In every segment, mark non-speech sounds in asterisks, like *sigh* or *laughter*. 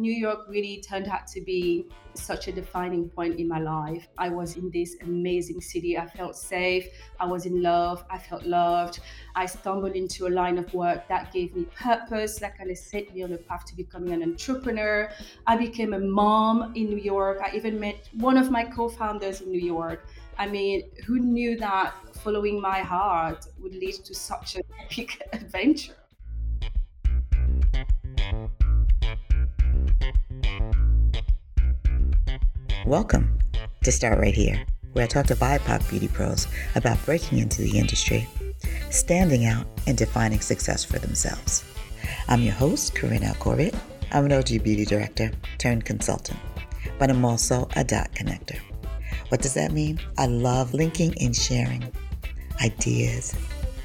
New York really turned out to be such a defining point in my life. I was in this amazing city. I felt safe. I was in love. I felt loved. I stumbled into a line of work that gave me purpose, that kind of set me on a path to becoming an entrepreneur. I became a mom in New York. I even met one of my co founders in New York. I mean, who knew that following my heart would lead to such an *laughs* epic adventure? Welcome to Start Right Here, where I talk to BIPOC beauty pros about breaking into the industry, standing out, and defining success for themselves. I'm your host, Corinne. Corbett. I'm an OG beauty director turned consultant, but I'm also a dot connector. What does that mean? I love linking and sharing ideas,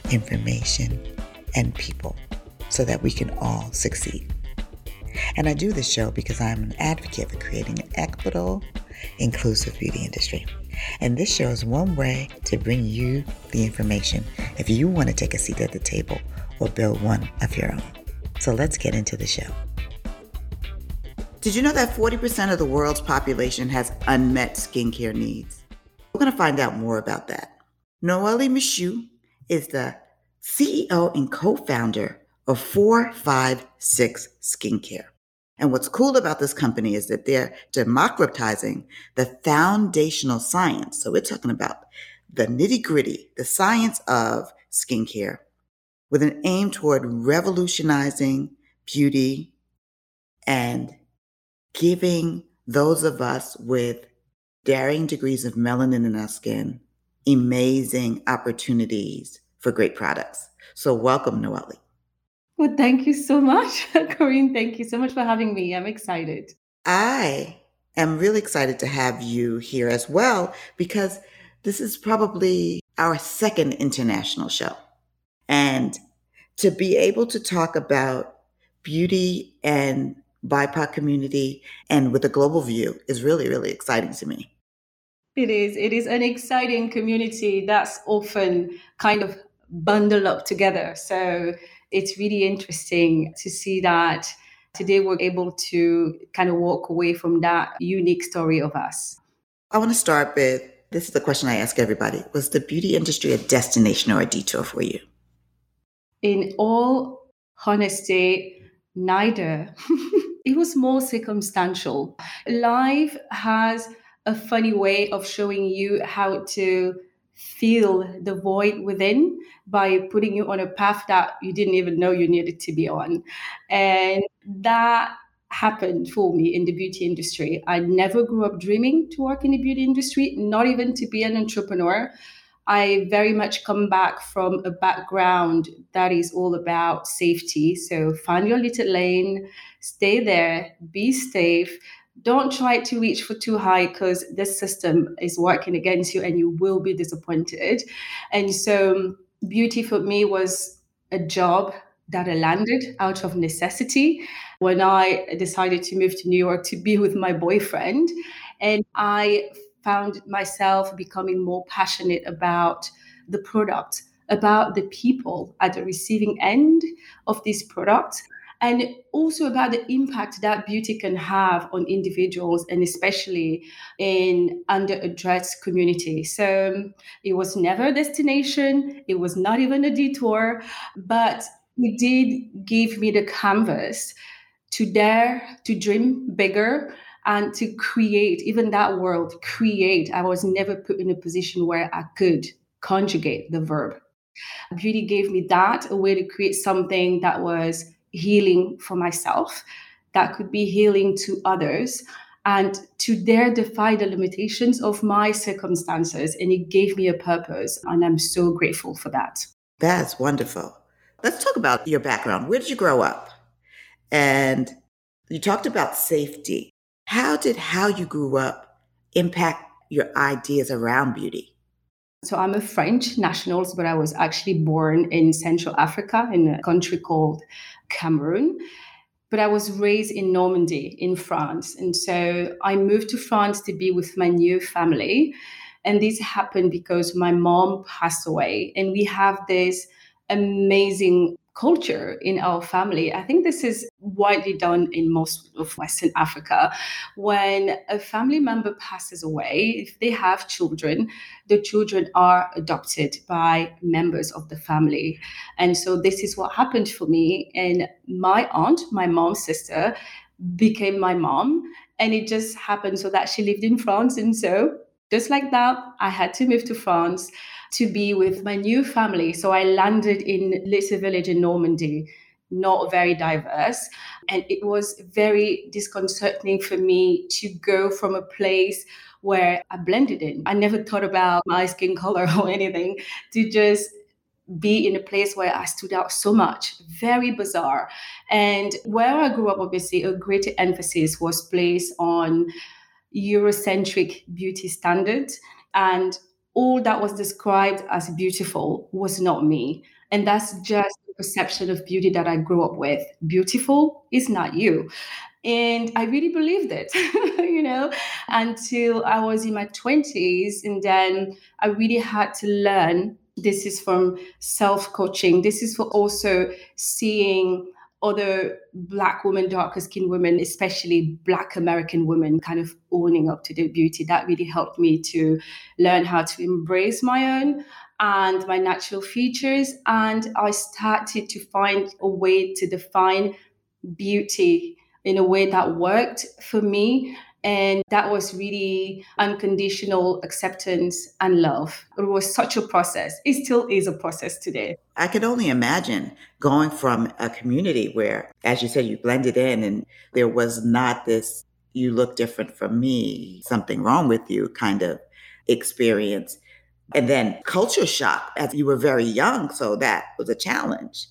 information, and people so that we can all succeed. And I do this show because I'm an advocate for creating an equitable, inclusive beauty industry. And this show is one way to bring you the information if you want to take a seat at the table or build one of your own. So let's get into the show. Did you know that 40% of the world's population has unmet skincare needs? We're going to find out more about that. Noelly Michoux is the CEO and co founder of 456 Skincare. And what's cool about this company is that they're democratizing the foundational science. So we're talking about the nitty gritty, the science of skincare with an aim toward revolutionizing beauty and giving those of us with varying degrees of melanin in our skin amazing opportunities for great products. So welcome, Noelly. Well, thank you so much, *laughs* Corinne. Thank you so much for having me. I'm excited. I am really excited to have you here as well because this is probably our second international show. And to be able to talk about beauty and BIPOC community and with a global view is really, really exciting to me. It is. It is an exciting community that's often kind of bundled up together. So it's really interesting to see that today we're able to kind of walk away from that unique story of us. I want to start with this is the question I ask everybody Was the beauty industry a destination or a detour for you? In all honesty, neither. *laughs* it was more circumstantial. Life has a funny way of showing you how to fill the void within by putting you on a path that you didn't even know you needed to be on. And that happened for me in the beauty industry. I never grew up dreaming to work in the beauty industry, not even to be an entrepreneur. I very much come back from a background that is all about safety. So find your little lane, stay there, be safe, don't try to reach for too high because this system is working against you and you will be disappointed. And so, um, beauty for me was a job that I landed out of necessity when I decided to move to New York to be with my boyfriend. And I found myself becoming more passionate about the product, about the people at the receiving end of this product and also about the impact that beauty can have on individuals and especially in underaddressed communities. So um, it was never a destination, it was not even a detour, but it did give me the canvas to dare to dream bigger and to create even that world create i was never put in a position where i could conjugate the verb beauty gave me that a way to create something that was healing for myself, that could be healing to others, and to dare defy the limitations of my circumstances. And it gave me a purpose. And I'm so grateful for that. That's wonderful. Let's talk about your background. Where did you grow up? And you talked about safety. How did how you grew up impact your ideas around beauty? So I'm a French national, but I was actually born in Central Africa in a country called Cameroon. But I was raised in Normandy in France. And so I moved to France to be with my new family. And this happened because my mom passed away. And we have this amazing culture in our family. I think this is widely done in most of Western Africa. When a family member passes away, if they have children, the children are adopted by members of the family. And so this is what happened for me. And my aunt, my mom's sister, became my mom. And it just happened so that she lived in France. And so just like that, I had to move to France to be with my new family. So I landed in little village in Normandy, not very diverse. And it was very disconcerting for me to go from a place where I blended in. I never thought about my skin color *laughs* or anything to just be in a place where I stood out so much. Very bizarre. And where I grew up, obviously, a greater emphasis was placed on Eurocentric beauty standards. And all that was described as beautiful was not me. And that's just the perception of beauty that I grew up with. Beautiful is not you. And I really believed it, *laughs* you know, until I was in my 20s. And then I really had to learn this is from self coaching. This is for also seeing other black women, darker skinned women, especially black American women, kind of owning up to their beauty. That really helped me to learn how to embrace my own and my natural features. And I started to find a way to define beauty in a way that worked for me and that was really unconditional acceptance and love. It was such a process. It still is a process today. I can only imagine going from a community where, as you said, you blended in and there was not this, you look different from me, something wrong with you kind of experience. And then culture shock as you were very young. So that was a challenge.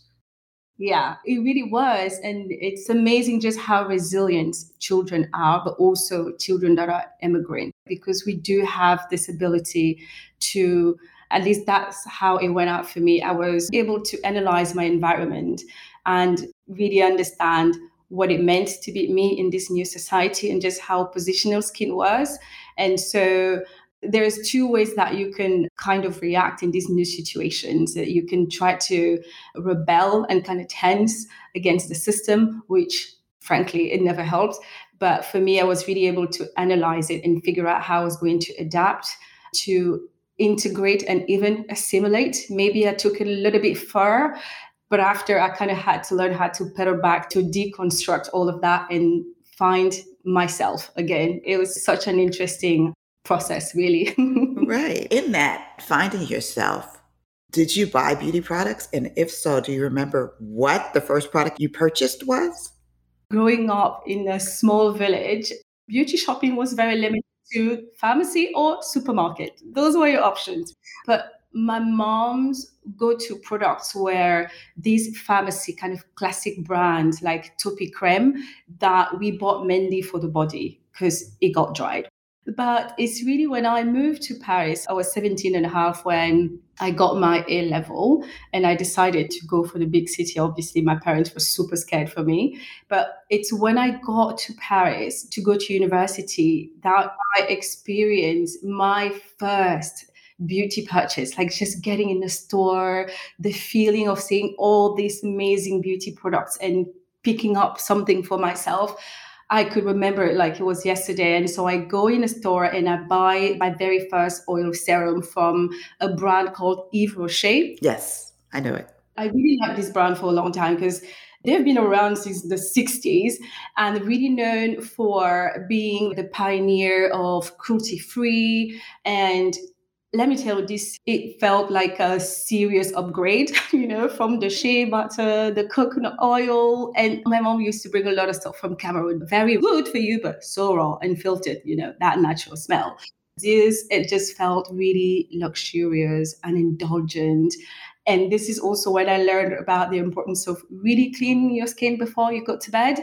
Yeah, it really was. And it's amazing just how resilient children are, but also children that are immigrant, because we do have this ability to, at least that's how it went out for me. I was able to analyze my environment and really understand what it meant to be me in this new society and just how positional skin was. And so there's two ways that you can kind of react in these new situations. Uh, you can try to rebel and kind of tense against the system, which frankly it never helps. But for me, I was really able to analyze it and figure out how I was going to adapt to integrate and even assimilate. Maybe I took it a little bit far, but after I kind of had to learn how to pedal back to deconstruct all of that and find myself again. It was such an interesting process, really. *laughs* right. In that, finding yourself, did you buy beauty products? And if so, do you remember what the first product you purchased was? Growing up in a small village, beauty shopping was very limited to pharmacy or supermarket. Those were your options. But my mom's go-to products were these pharmacy kind of classic brands like Topicrem that we bought mainly for the body because it got dried. But it's really when I moved to Paris, I was 17 and a half when I got my A level and I decided to go for the big city. Obviously, my parents were super scared for me. But it's when I got to Paris to go to university that I experienced my first beauty purchase, like just getting in the store, the feeling of seeing all these amazing beauty products and picking up something for myself. I could remember it like it was yesterday. And so I go in a store and I buy my very first oil serum from a brand called Yves Rocher. Yes, I know it. I really like this brand for a long time because they've been around since the 60s and really known for being the pioneer of cruelty free and let me tell you this it felt like a serious upgrade *laughs* you know from the mm-hmm. shea butter the coconut oil and my mom used to bring a lot of stuff from cameroon. Very good for you but so raw and filtered you know that natural smell. This it just felt really luxurious and indulgent. And this is also when i learned about the importance of really cleaning your skin before you go to bed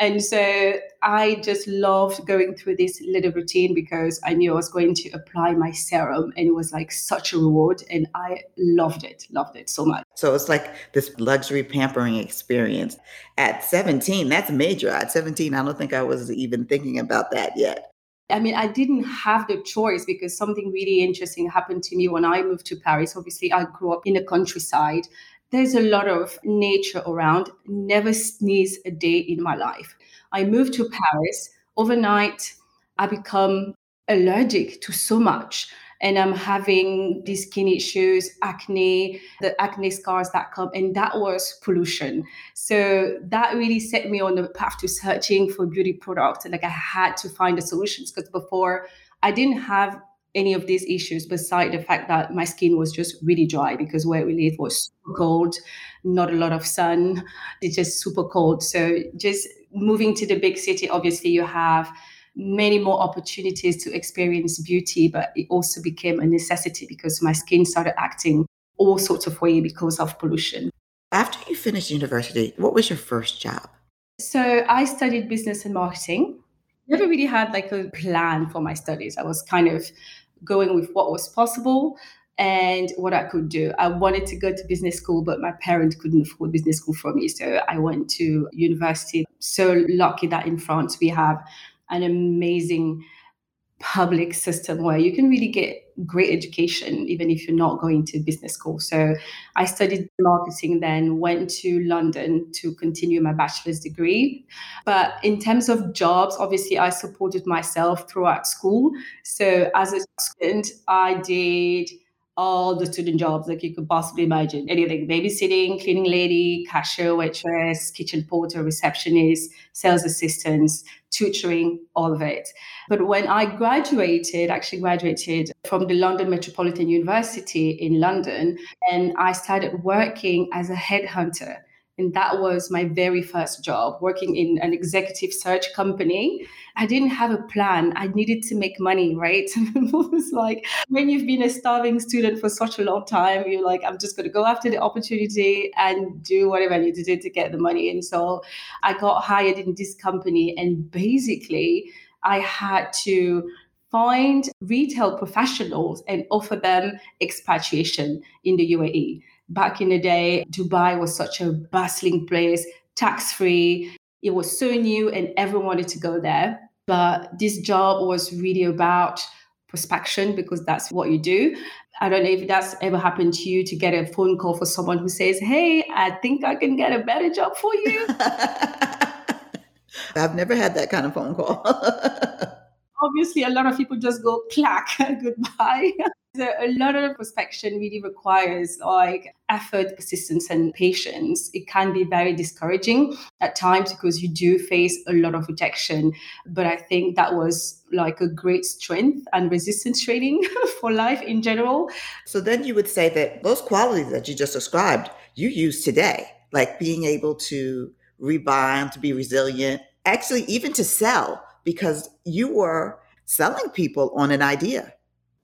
and so I just loved going through this little routine because I knew I was going to apply my serum and it was like such a reward. And I loved it, loved it so much. So it's like this luxury pampering experience. At 17, that's major. At 17, I don't think I was even thinking about that yet. I mean, I didn't have the choice because something really interesting happened to me when I moved to Paris. Obviously, I grew up in the countryside there's a lot of nature around. Never sneeze a day in my life. I moved to Paris overnight. I become allergic to so much and I'm having these skin issues, acne, the acne scars that come, and that was pollution. So that really set me on the path to searching for beauty products. Like I had to find the solutions because before I didn't have any of these issues beside the fact that my skin was just really dry because where we live was super cold, not a lot of sun, it's just super cold. So just moving to the big city, obviously you have many more opportunities to experience beauty, but it also became a necessity because my skin started acting all sorts of way because of pollution. After you finished university, what was your first job? So I studied business and marketing. Never really had like a plan for my studies. I was kind of going with what was possible and what I could do. I wanted to go to business school, but my parents couldn't afford business school for me. So I went to university. So lucky that in France we have an amazing public system where you can really get great education even if you're not going to business school. So i studied marketing then went to london to continue my bachelor's degree. But in terms of jobs obviously i supported myself throughout school. So as a student i did all the student jobs like you could possibly imagine. Anything babysitting cleaning lady cashier waitress kitchen porter receptionist sales assistants tutoring all of it. But when i graduated actually graduated from the london metropolitan university in london and i started working as a headhunter and that was my very first job, working in an executive search company. I didn't have a plan. I needed to make money, right? *laughs* it was like when you've been a starving student for such a long time, you're like, I'm just going to go after the opportunity and do whatever I need to do to get the money. And so I got hired in this company. And basically, I had to find retail professionals and offer them expatriation in the UAE back in the day, Dubai was such a bustling place, tax free. It was so new and everyone wanted to go there. But this job was really about prospection because that's what you do. I don't know if that's ever happened to you to get a phone call for someone who says, Hey, I think I can get a better job for you. *laughs* I've never had that kind of phone call. *laughs* Obviously, a lot of people just go clack, *laughs* goodbye. So a lot of prospection really requires like effort, persistence, and patience. It can be very discouraging at times because you do face a lot of rejection. But I think that was like a great strength and resistance training *laughs* for life in general. So then you would say that those qualities that you just described, you use today, like being able to rebound, to be resilient, actually even to sell, because you were selling people on an idea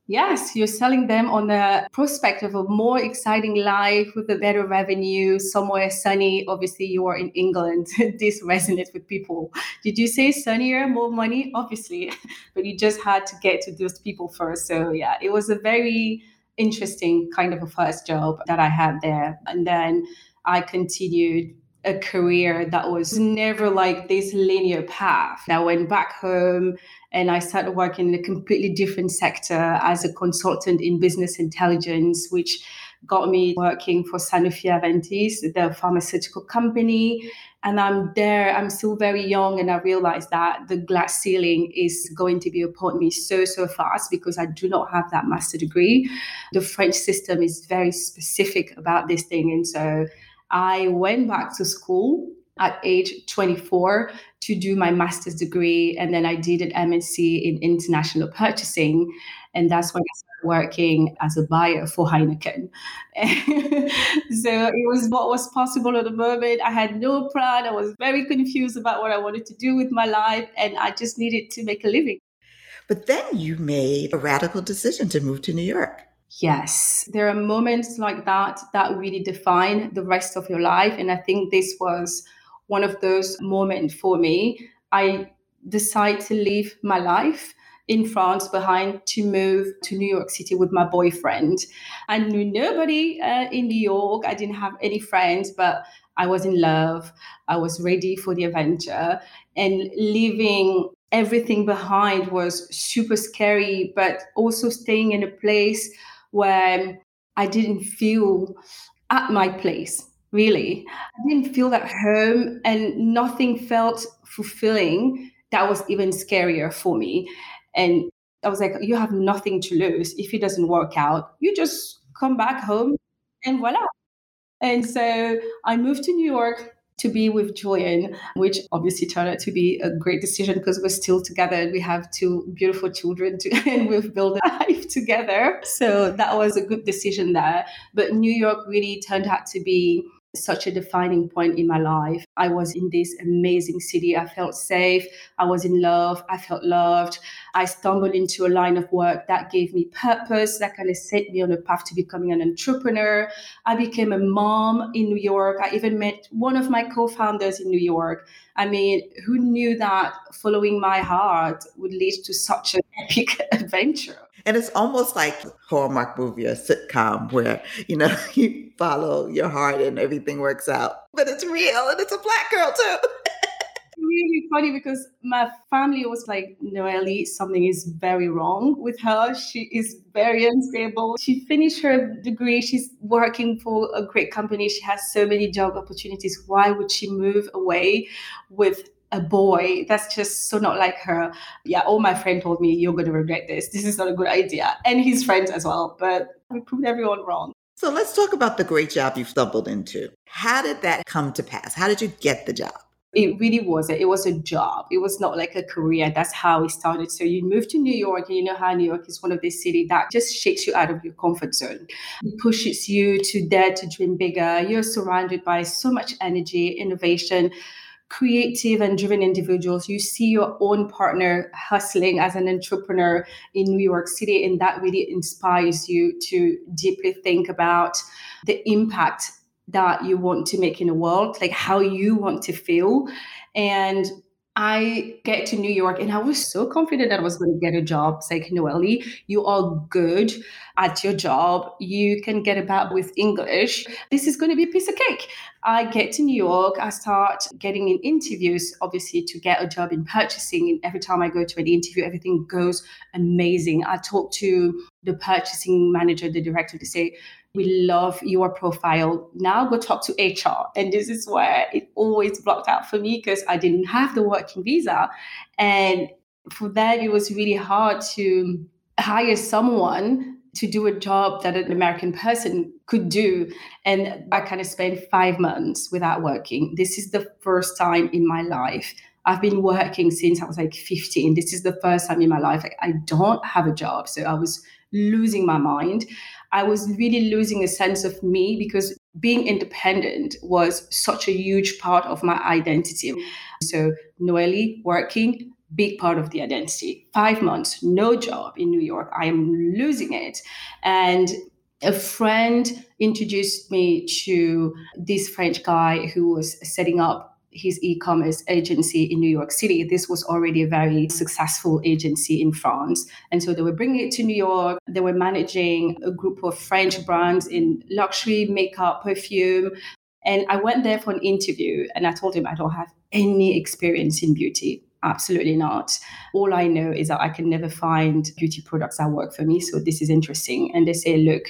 Yes, you're selling them on the prospect of a more exciting life with a better revenue, somewhere sunny. Obviously, you are in England. *laughs* this resonates with people. Did you say sunnier, more money? Obviously, *laughs* but you just had to get to those people first. So, yeah, it was a very interesting kind of a first job that I had there. And then I continued a career that was never like this linear path. I went back home and I started working in a completely different sector as a consultant in business intelligence, which got me working for Sanofi Aventis, the pharmaceutical company. And I'm there, I'm still very young, and I realized that the glass ceiling is going to be upon me so, so fast because I do not have that master degree. The French system is very specific about this thing. And so I went back to school at age 24 to do my master's degree. And then I did an MSc in international purchasing. And that's when I started working as a buyer for Heineken. *laughs* so it was what was possible at the moment. I had no plan. I was very confused about what I wanted to do with my life. And I just needed to make a living. But then you made a radical decision to move to New York. Yes, there are moments like that that really define the rest of your life. And I think this was one of those moments for me. I decided to leave my life in France behind to move to New York City with my boyfriend. I knew nobody uh, in New York. I didn't have any friends, but I was in love. I was ready for the adventure. And leaving everything behind was super scary, but also staying in a place where I didn't feel at my place, really. I didn't feel at home and nothing felt fulfilling. That was even scarier for me. And I was like, you have nothing to lose. If it doesn't work out, you just come back home and voila. And so I moved to New York to be with Julian, which obviously turned out to be a great decision because we're still together and we have two beautiful children to, *laughs* and we've built a life together. So that was a good decision there. But New York really turned out to be such a defining point in my life. I was in this amazing city. I felt safe. I was in love. I felt loved. I stumbled into a line of work that gave me purpose, that kind of set me on a path to becoming an entrepreneur. I became a mom in New York. I even met one of my co founders in New York. I mean, who knew that following my heart would lead to such an *laughs* epic adventure? And it's almost like Hallmark movie or sitcom where, you know, *laughs* you follow your heart and everything works out. But it's real and it's a black girl too. It's really funny because my family was like, Noelly, something is very wrong with her. She is very unstable. She finished her degree. She's working for a great company. She has so many job opportunities. Why would she move away with a boy. That's just so not like her. Yeah, all my friend told me, you're going to regret this. This is not a good idea. And his friends as well. But we proved everyone wrong. So let's talk about the great job you stumbled into. How did that come to pass? How did you get the job? It really was. A, it was a job. It was not like a career. That's how it started. So you move to New York, and you know how New York is one of these cities that just shakes you out of your comfort zone. It pushes you to dare to dream bigger. You're surrounded by so much energy, innovation creative and driven individuals. You see your own partner hustling as an entrepreneur in New York City, and that really inspires you to deeply think about the impact that you want to make in the world, like how you want to feel. And I get to New York and I was so confident that I was going to get a job. It's like, Noelly, you are good at your job. You can get about with English. This is going to be a piece of cake. I get to New York. I start getting in interviews, obviously, to get a job in purchasing. And every time I go to an interview, everything goes amazing. I talk to the purchasing manager, the director, to say, we love your profile. Now go talk to HR. And this is where it always blocked out for me because I didn't have the working visa. And for that, it was really hard to hire someone to do a job that an American person could do. And I kind of spent five months without working. This is the first time in my life. I've been working since I was like 15. This is the first time in my life I don't have a job. So I was losing my mind. I was really losing a sense of me because being independent was such a huge part of my identity. So, Noelly working, big part of the identity. Five months, no job in New York. I am losing it. And a friend introduced me to this French guy who was setting up his e-commerce agency in New York City. This was already a very successful agency in France. And so they were bringing it to New York. They were managing a group of French brands in luxury, makeup, perfume. And I went there for an interview and I told him I don't have any experience in beauty. Absolutely not. All I know is that I can never find beauty products that work for me. So this is interesting. And they say, look,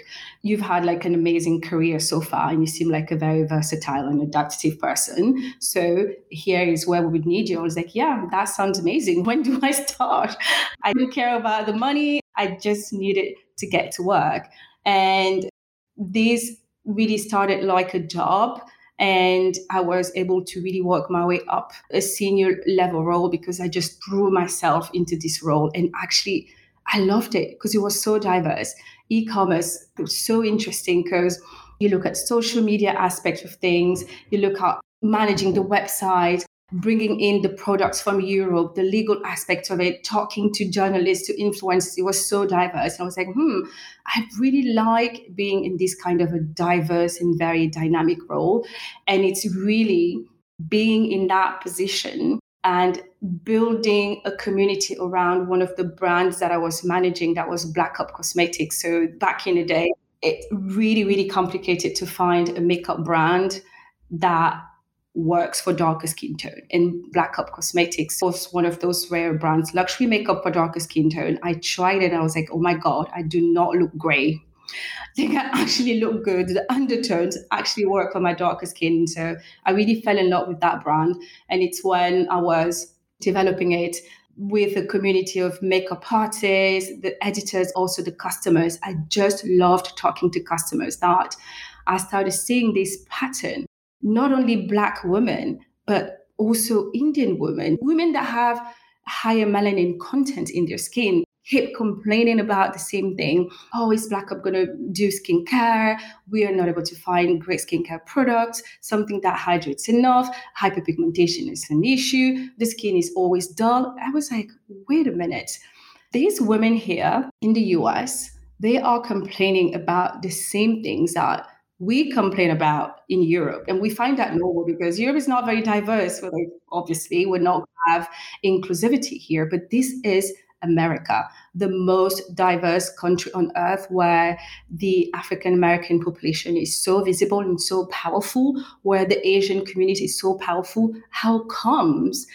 you've had like an amazing career so far, and you seem like a very versatile and adaptive person. So here is where we would need you. I was like, yeah, that sounds amazing. *laughs* When do I start? I didn't care about the money. I just needed to get to work. And this really started like a job and I was able to really work my way up a senior level role because I just threw myself into this role. And actually, I loved it because it was so diverse. E commerce was so interesting because you look at social media aspects of things, you look at managing the website, bringing in the products from Europe, the legal aspect of it, talking to journalists, to influencers. It was so diverse. And I was like, hmm, I really like being in this kind of a diverse and very dynamic role. And it's really being in that position and building a community around one of the brands that I was managing that was Black Up Cosmetics. So back in the day, it's really, really complicated to find a makeup brand that works for darker skin tone. And Black Up Cosmetics was one of those rare brands, luxury makeup for darker skin tone. I tried it and I was like, oh my God, I do not look gray. *laughs* they can actually look good. The undertones actually work for my darker skin. So I really fell in love with that brand. And it's when I was developing it with a community of makeup artists, the editors, also the customers. I just loved talking to customers that I started seeing this pattern, not only Black women, but also Indian women, women that have higher melanin content in their skin keep complaining about the same thing. Oh, is Black Up going to do skincare? We are not able to find great skincare products, something that hydrates enough. Hyperpigmentation is an issue. The skin is always dull. I was like, wait a minute. These women here in the US, they are complaining about the same things that we complain about in Europe. And we find that normal because Europe is not very diverse. Well, obviously, we're not have inclusivity here, but this is America, the most diverse country on earth where the African American population is so visible and so powerful, where the Asian community is so powerful. How comes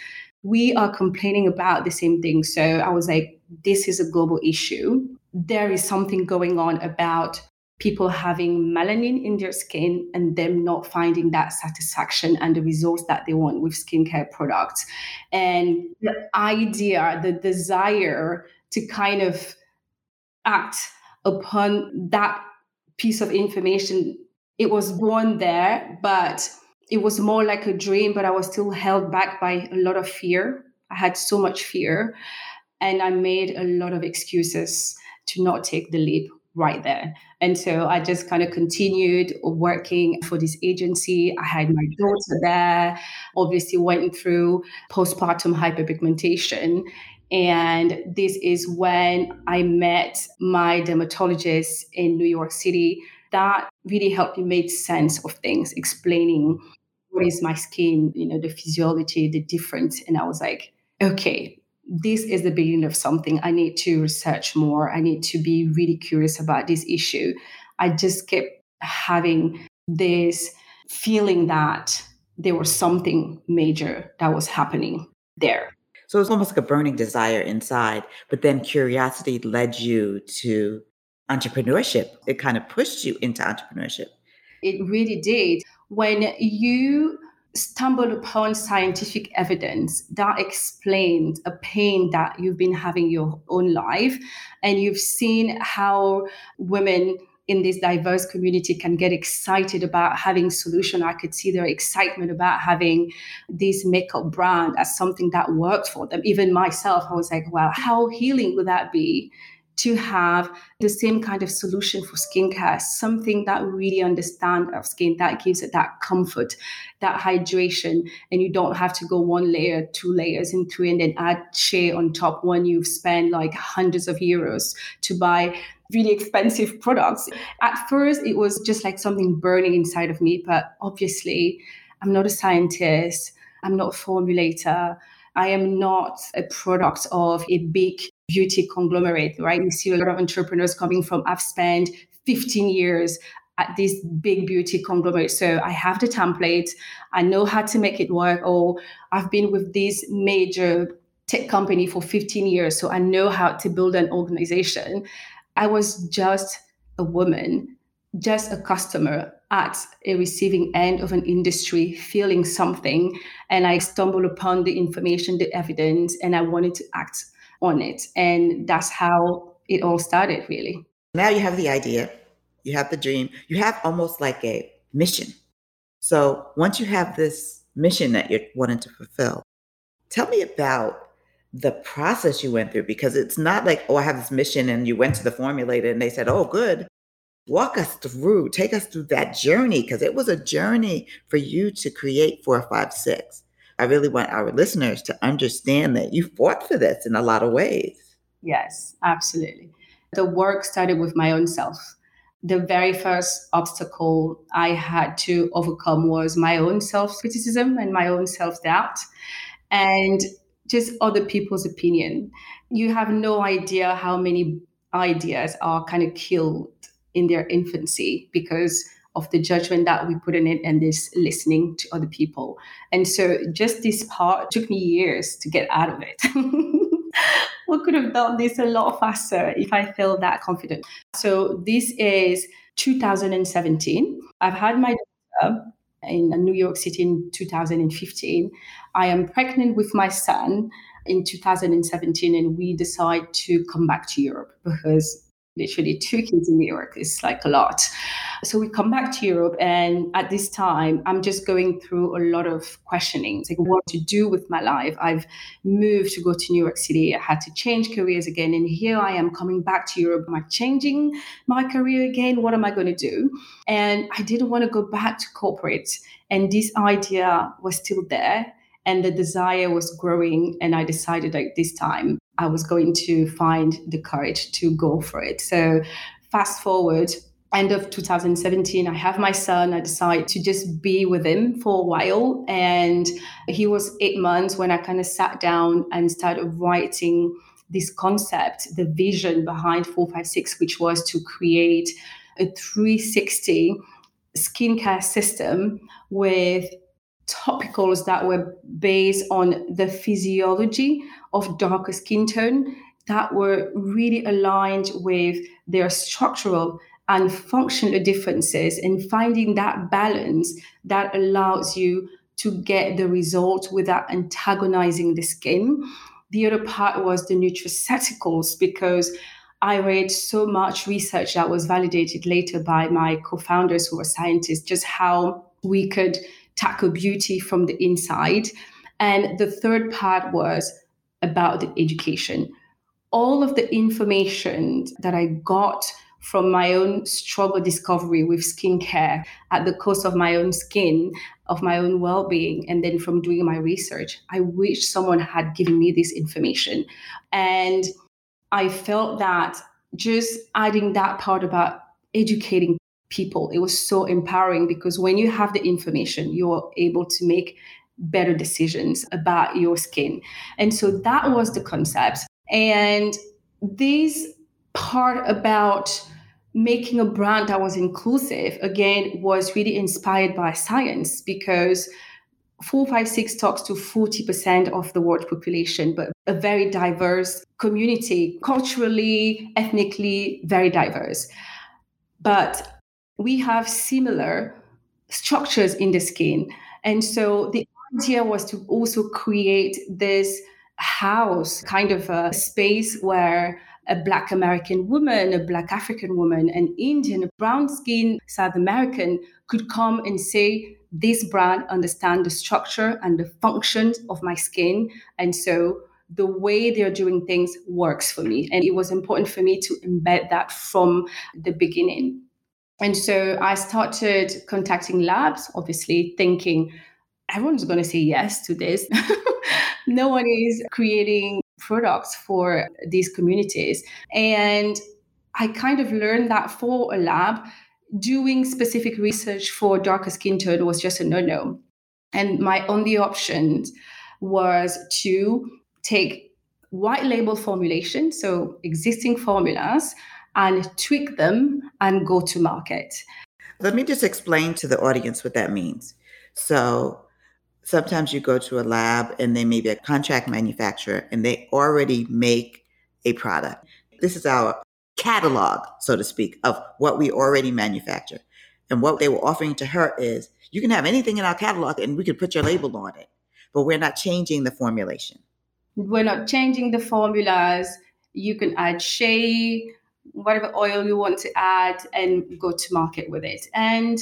we are complaining about the same thing? So I was like, this is a global issue. There is something going on about people having melanin in their skin and them not finding that satisfaction and the results that they want with skincare products. And the idea, the desire to kind of act upon that piece of information, it was born there, but it was more like a dream, but I was still held back by a lot of fear. I had so much fear, and I made a lot of excuses to not take the leap right there. And so I just kind of continued working for this agency. I had my daughter there, obviously went through postpartum hyperpigmentation. And this is when I met my dermatologist in New York City. That really helped me make sense of things, explaining what is my skin, you know, the physiology, the difference. And I was like, okay, this is the beginning of something. I need to research more. I need to be really curious about this issue. I just kept having this feeling that there was something major that was happening there. So it was almost like a burning desire inside, but then curiosity led you to entrepreneurship. It kind of pushed you into entrepreneurship. It really did. When you stumbled upon scientific evidence that explained a pain that you've been having your own life and you've seen how women in this diverse community can get excited about having solution. I could see their excitement about having this makeup brand as something that worked for them. Even myself i was like wow how healing would that be to have the same kind of solution for skincare, something that really understand our skin, that gives it that comfort, that hydration, and you don't have to go one layer, two layers, and three, and then add shea on top when you've spent like hundreds of euros to buy really expensive products. At first, it was just like something burning inside of me, but obviously, I'm not a scientist, I'm not a formulator. I am not a product of a big beauty conglomerate, right? You see a lot of entrepreneurs coming from, I've spent 15 years at this big beauty conglomerate. So I have the template, I know how to make it work, or I've been with this major tech company for 15 years, so I know how to build an organization. I was just a woman, just a customer at a receiving end of an industry feeling something and i stumbled upon the information the evidence and i wanted to act on it. And that's how it all started, really. Now you have the idea, you have the dream, you have almost like a mission. So once you have this mission that you're wanting to fulfill, tell me about the process you went through because it's not like, oh, I have this mission and you went to the formulator and they said, oh, good. Walk us through, take us through that journey because it was a journey for you to create 456. I really want our listeners to understand that you fought for this in a lot of ways. Yes, absolutely. The work started with my own self. The very first obstacle I had to overcome was my own self criticism and my own self doubt and just other people's opinion. You have no idea how many ideas are kind of killed in their infancy because of the judgment that we put in it and this listening to other people. And so just this part took me years to get out of it. *laughs* we could have done this a lot faster if I felt that confident. So this is 2017. I've had my daughter in New York City in 2015. I am pregnant with my son in 2017, and we decide to come back to Europe because literally two kids in New York is like a lot. So we come back to Europe, and at this time, I'm just going through a lot of questioning, like what to do with my life. I've moved to go to New York City. I had to change careers again, and here I am coming back to Europe. Am I changing my career again? What am I going to do? And I didn't want to go back to corporate, and this idea was still there and the desire was growing and i decided like this time i was going to find the courage to go for it. So fast forward end of 2017 i have my son. I decide to just be with him for a while. And he was eight months when i kind of sat down and started writing this concept the vision behind 456 which was to create a 360 skincare system with topicals that were based on the physiology of darker skin tone that were really aligned with their structural and functional differences and finding that balance that allows you to get the result without antagonizing the skin. The other part was the nutraceuticals because I read so much research that was validated later by my co founders who were scientists, just how we could tackle beauty from the inside. And the third part was about the education. All of the information that I got from my own struggle discovery with skincare at the cost of my own skin, of my own well being, and then from doing my research, I wish someone had given me this information. And I felt that just adding that part about educating people. It was so empowering because when you have the information, you're able to make better decisions about your skin. And so that was the concept. And this part about making a brand that was inclusive, again, was really inspired by science because 456 talks to 40% of the world population, but a very diverse community, culturally, ethnically, very diverse. But we have similar structures in the skin. And so the idea was to also create this house, kind of a space where a Black American woman, a Black African woman, an Indian, a brown skin South American could come and say, This brand understand the structure and the functions of my skin. And so the way they're doing things works for me. And it was important for me to embed that from the beginning. And so I started contacting labs, obviously thinking everyone's going to say yes to this. *laughs* no one is creating products for these communities. And I kind of learned that for a lab, doing specific research for darker skin tone was just a no no. And my only option was to take white label formulation, so existing formulas, and tweak them and go to market. Let me just explain to the audience what that means. So, sometimes you go to a lab and they may be a contract manufacturer and they already make a product. This is our catalog, so to speak, of what we already manufacture. And what they were offering to her is you can have anything in our catalog and we can put your label on it, but we're not changing the formulation. We're not changing the formulas. You can add shea, whatever oil you want to add and go to market with it. And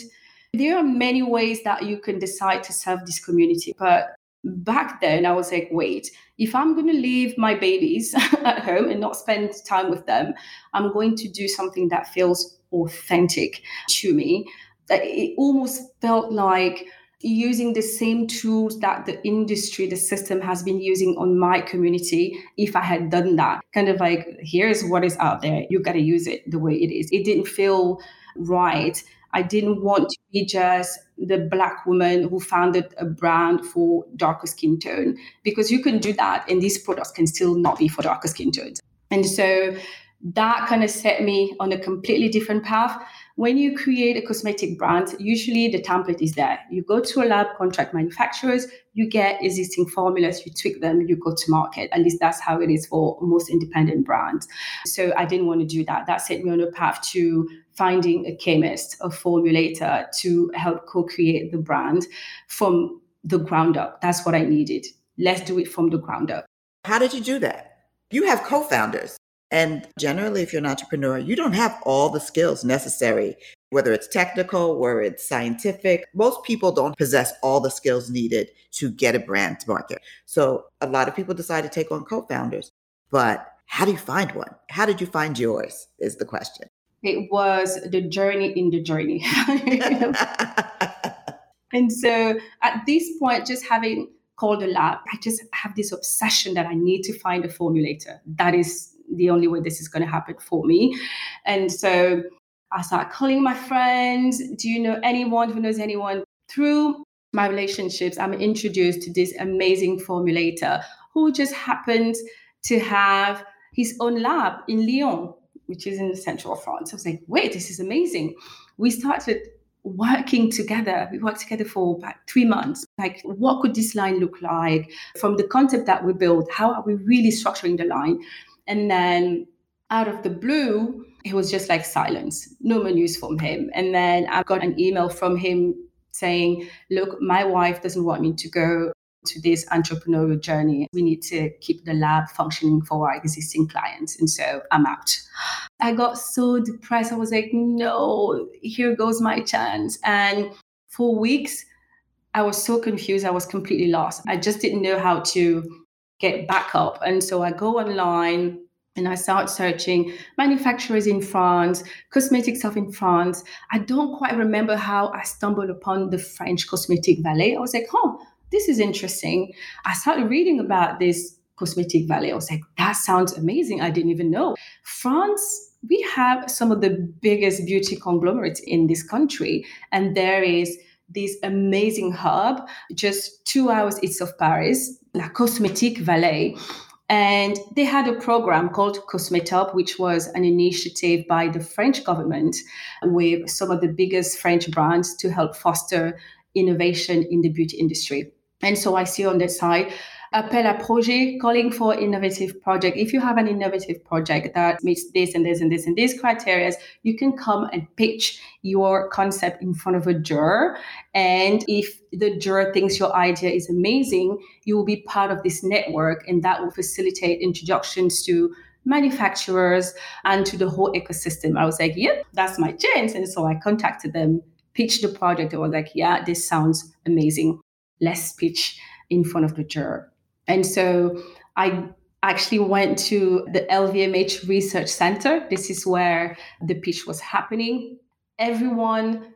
there are many ways that you can decide to serve this community. But back then, I was like, wait, if I'm going to leave my babies *laughs* at home and not spend time with them, I'm going to do something that feels authentic to me. It almost felt like using the same tools that the industry, the system has been using on my community if I had done that. Kind of like, here's what is out there. you've got to use it the way it is. It didn't feel right. I didn't want to be just the black woman who founded a brand for darker skin tone because you can do that and these products can still not be for darker skin tones. And so that kind of set me on a completely different path when you create a cosmetic brand, usually the template is there. You go to a lab, contract manufacturers, you get existing formulas, you tweak them, you go to market. At least that's how it is for most independent brands. So I didn't want to do that. That set me on a path to finding a chemist, a formulator to help co create the brand from the ground up. That's what I needed. Let's do it from the ground up. How did you do that? You have co founders. And generally, if you're an entrepreneur, you don't have all the skills necessary, whether it's technical or it's scientific. Most people don't possess all the skills needed to get a brand to market. So a lot of people decide to take on co founders. But how do you find one? How did you find yours? Is the question. It was the journey in the journey. *laughs* and so at this point, just having called a lab, I just have this obsession that I need to find a formulator. That is the only way this is going to happen for me. And so I start calling my friends. Do you know anyone who knows anyone? Through my relationships, I'm introduced to this amazing formulator who just happens to have his own lab in Lyon, which is in the central France. I was like, wait, this is amazing. We started working together. We worked together for about three months. Like, what could this line look like? From the concept that we built, how are we really structuring the line? And then out of the blue, it was just like silence, no more news from him. And then I got an email from him saying, Look, my wife doesn't want me to go to this entrepreneurial journey. We need to keep the lab functioning for our existing clients. And so I'm out. I got so depressed. I was like, no, here goes my chance. And for weeks, I was so confused. I was completely lost. I just didn't know how to get back up. And so I go online and I start searching manufacturers in France, cosmetic stuff in France. I don't quite remember how I stumbled upon the French Cosmetic Valley. I was like, oh, this is interesting. I started reading about this Cosmetic Valley. I was like, that sounds amazing. I didn't even know. France, we have some of the biggest beauty conglomerates in this country. And there is this amazing hub just two hours east of Paris La Cosmétique Vallée. And they had a program called Cosmetop, which was an initiative by the French government with some of the biggest French brands to help foster innovation in the beauty industry. And so I see on that side appel à projet, calling for innovative project. If you have an innovative project that meets this and this and this and these criteria, you can come and pitch your concept in front of a juror. And if the juror thinks your idea is amazing, you will be part of this network and that will facilitate introductions to manufacturers and to the whole ecosystem. I was like, yep, that's my chance. And so I contacted them, pitched the project. I was like, yeah, this sounds amazing. Let's pitch in front of the juror. And so I actually went to the LVMH Research Center. This is where the pitch was happening. Everyone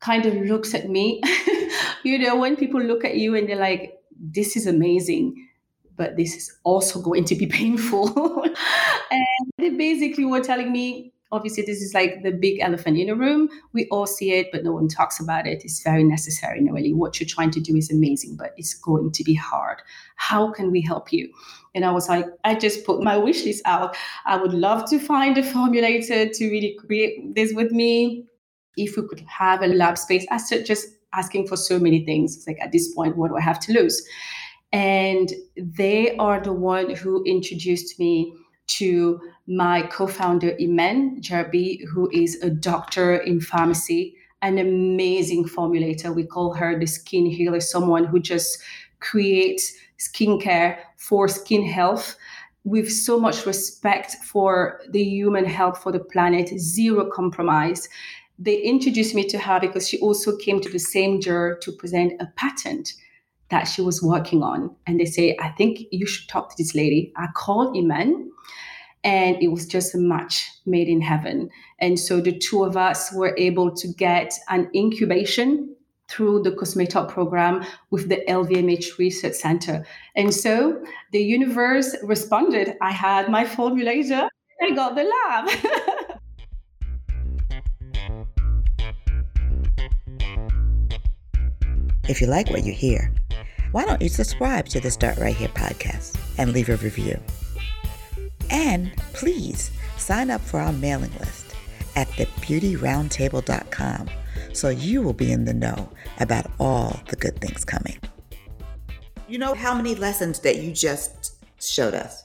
kind of looks at me. *laughs* you know, when people look at you and they're like, this is amazing, but this is also going to be *laughs* painful. *laughs* and they basically were telling me, obviously this is like the big elephant in the room. We all see it but no one talks about it. It's very necessary really what you're trying to do is amazing but it's going to be hard. How can we help you? And i was like i just put my wish list out. I would love to find a formulator to really create this with me. If we could have a lab space i started just asking for so many things. It's like at this point what do i have to lose? And they are the one who introduced me to my co-founder Imen Jarbi, who is a doctor in pharmacy, an amazing formulator. We call her the skin healer, someone who just creates skincare for skin health with so much respect for the human health, for the planet, zero compromise. They introduced me to her because she also came to the same juror to present a patent that she was working on. And they say, I think you should talk to this lady. I called Imen and it was just a match made in heaven. And so the two of us were able to get an incubation through the Cosmetop program with the LVMH Research Center. And so the universe responded. I had my formulator, I got the lab. *laughs* if you like what you hear, why don't you subscribe to the Start Right Here podcast and leave a review? And please sign up for our mailing list at thebeautyroundtable.com so you will be in the know about all the good things coming. You know how many lessons that you just showed us?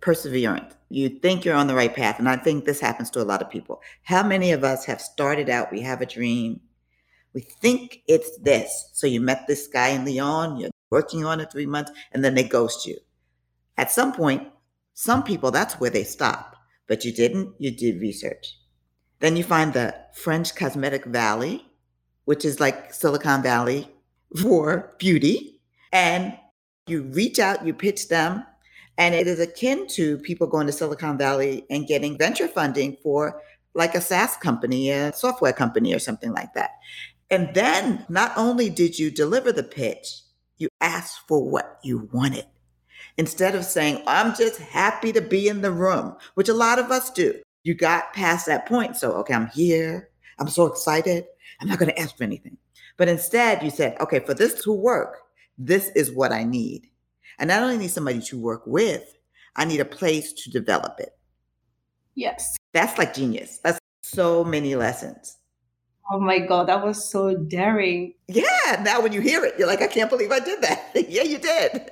Perseverance. You think you're on the right path. And I think this happens to a lot of people. How many of us have started out, we have a dream, we think it's this. So you met this guy in Lyon, you're working on it three months, and then they ghost you. At some point, some people, that's where they stop. But you didn't, you did research. Then you find the French Cosmetic Valley, which is like Silicon Valley *laughs* for beauty. And you reach out, you pitch them, and it is akin to people going to Silicon Valley and getting venture funding for like a SaaS company, a software company, or something like that. And then not only did you deliver the pitch, you asked for what you wanted. Instead of saying, I'm just happy to be in the room, which a lot of us do. You got past that point. So, okay, I'm here. I'm so excited. I'm not going to ask for anything. But instead, you said, okay, for this to work, this is what I need. And I not only need somebody to work with, I need a place to develop it. Yes. That's like genius. That's so many lessons. Oh my God, that was so daring. Yeah. Now, when you hear it, you're like, I can't believe I did that. *laughs* yeah, you did.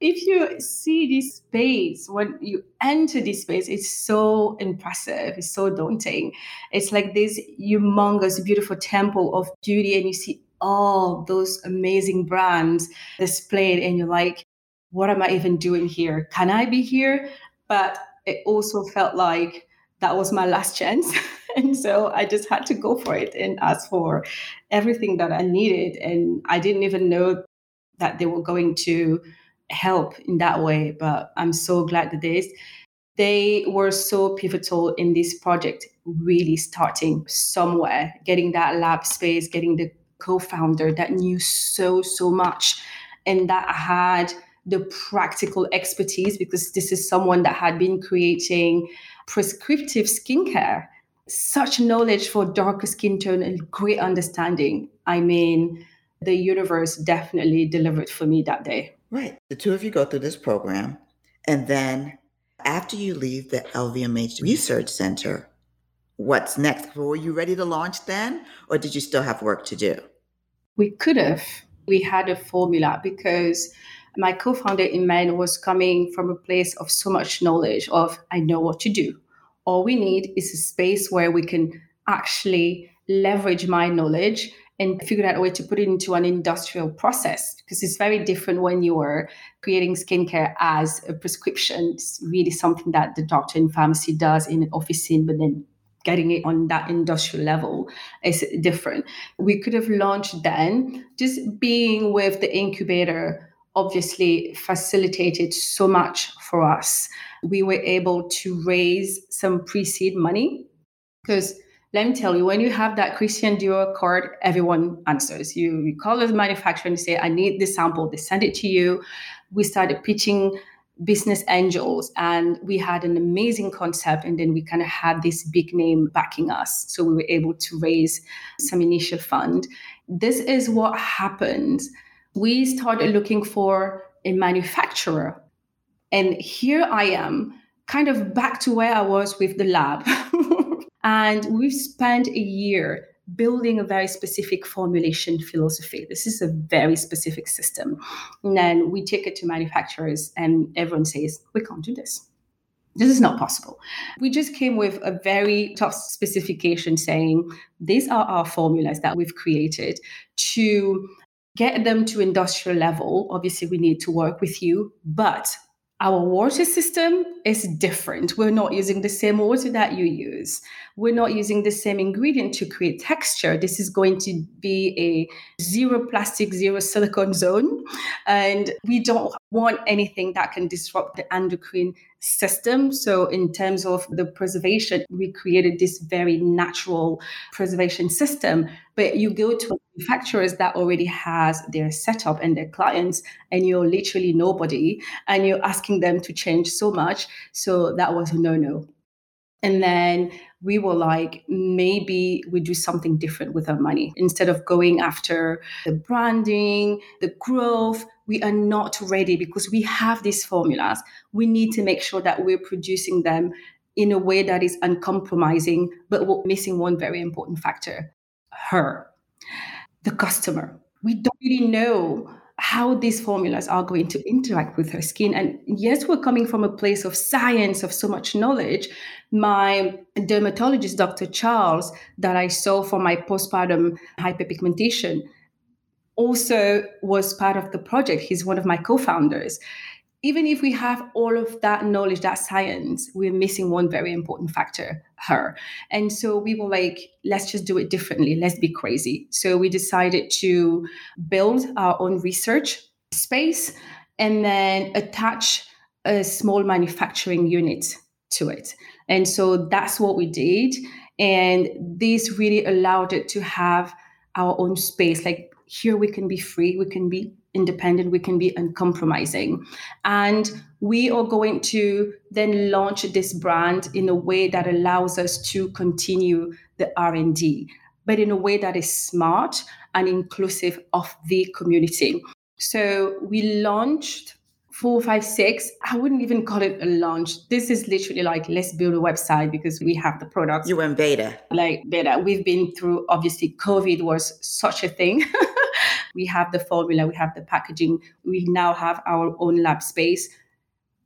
if you see this space, when you enter this space, it's so impressive. It's so daunting. It's like this humongous, beautiful temple of beauty, and you see all those amazing brands displayed, and you're like, what am I even doing here? Can I be here? But it also felt like that was my last *laughs* chance. And *laughs* so I just had to go for it and ask for everything that I needed. And I didn't even know that they were going to help in that way. But I'm so glad that this they were so pivotal in this project really starting somewhere getting that lab space getting the co-founder that knew so so much and that had the practical expertise because this is someone that had been creating prescriptive skincare such knowledge for darker skin tone and great understanding i mean the universe definitely delivered for me that day Right. The two of you go through this program. And then after you leave the LVMH Research Center, what's next? Were you ready to launch then? Or did you still have work to do? We could have. We had a formula because my co-founder Imen was coming from a place of so much knowledge of I know what to do. All we need is a space where we can actually leverage my knowledge and figure out a way to put it into an industrial process because it's very different when you are creating skincare as a prescription. It's really something that the doctor in pharmacy does in an office scene, but then getting it on that industrial level is different. We could have launched then, just being with the incubator obviously facilitated so much for us. We were able to raise some pre seed money because let me tell you, when you have that Christian Dior card, everyone answers. You, you call the manufacturer and say, I need this sample. They send it to you. We started pitching business angels and we had an amazing concept and then we kind of had this big name backing us so we were able to raise some initial fund this is what happens we started looking for a manufacturer and here i am kind of back to where i was with the lab *laughs* And we've spent a year building a very specific formulation philosophy. This is a very specific system. And then we take it to manufacturers, and everyone says, we can't do this. This is not possible. We just came with a very tough specification saying, these are our formulas that we've created to get them to industrial level. Obviously, we need to work with you, but our water system is different. We're not using the same water that you use. We're not using the same ingredient to create texture. This is going to be a zero plastic, zero silicone zone. And we don't want anything that can disrupt the endocrine system. So, in terms of the preservation, we created this very natural preservation system. But you go to manufacturers that already has their setup and their clients, and you're literally nobody, and you're asking them to change so much. So that was a no-no. And then we were like, maybe we do something different with our money. Instead of going after the branding, the growth, we are not ready because we have these formulas. We need to make sure that we're producing them in a way that is uncompromising, but we're missing one very important factor her, the customer. We don't really know how these formulas are going to interact with her skin. And yes, we're coming from a place of science, of so much knowledge. My dermatologist, Dr. Charles, that I saw for my postpartum hyperpigmentation, also was part of the project. He's one of my co founders even if we have all of that knowledge, that science, we're missing one very important factor, her. And so we were like, let's just do it differently. Let's be crazy. So we decided to build our own research space and then attach a small manufacturing unit to it. And so that's what we did. And this really allowed it to have our own space. Like here we can be free, we can be independent, we can be uncompromising. And we are going to then launch this brand in a way that allows us to continue the R&D, but in a way that is smart and inclusive of the community. So we launched four, five, six. I wouldn't even call it a launch. This is literally like let's build a website because we have the product. You in beta. Like beta. We've been through obviously COVID was such a thing. *laughs* we have the formula, we have the packaging, we now have our own lab space,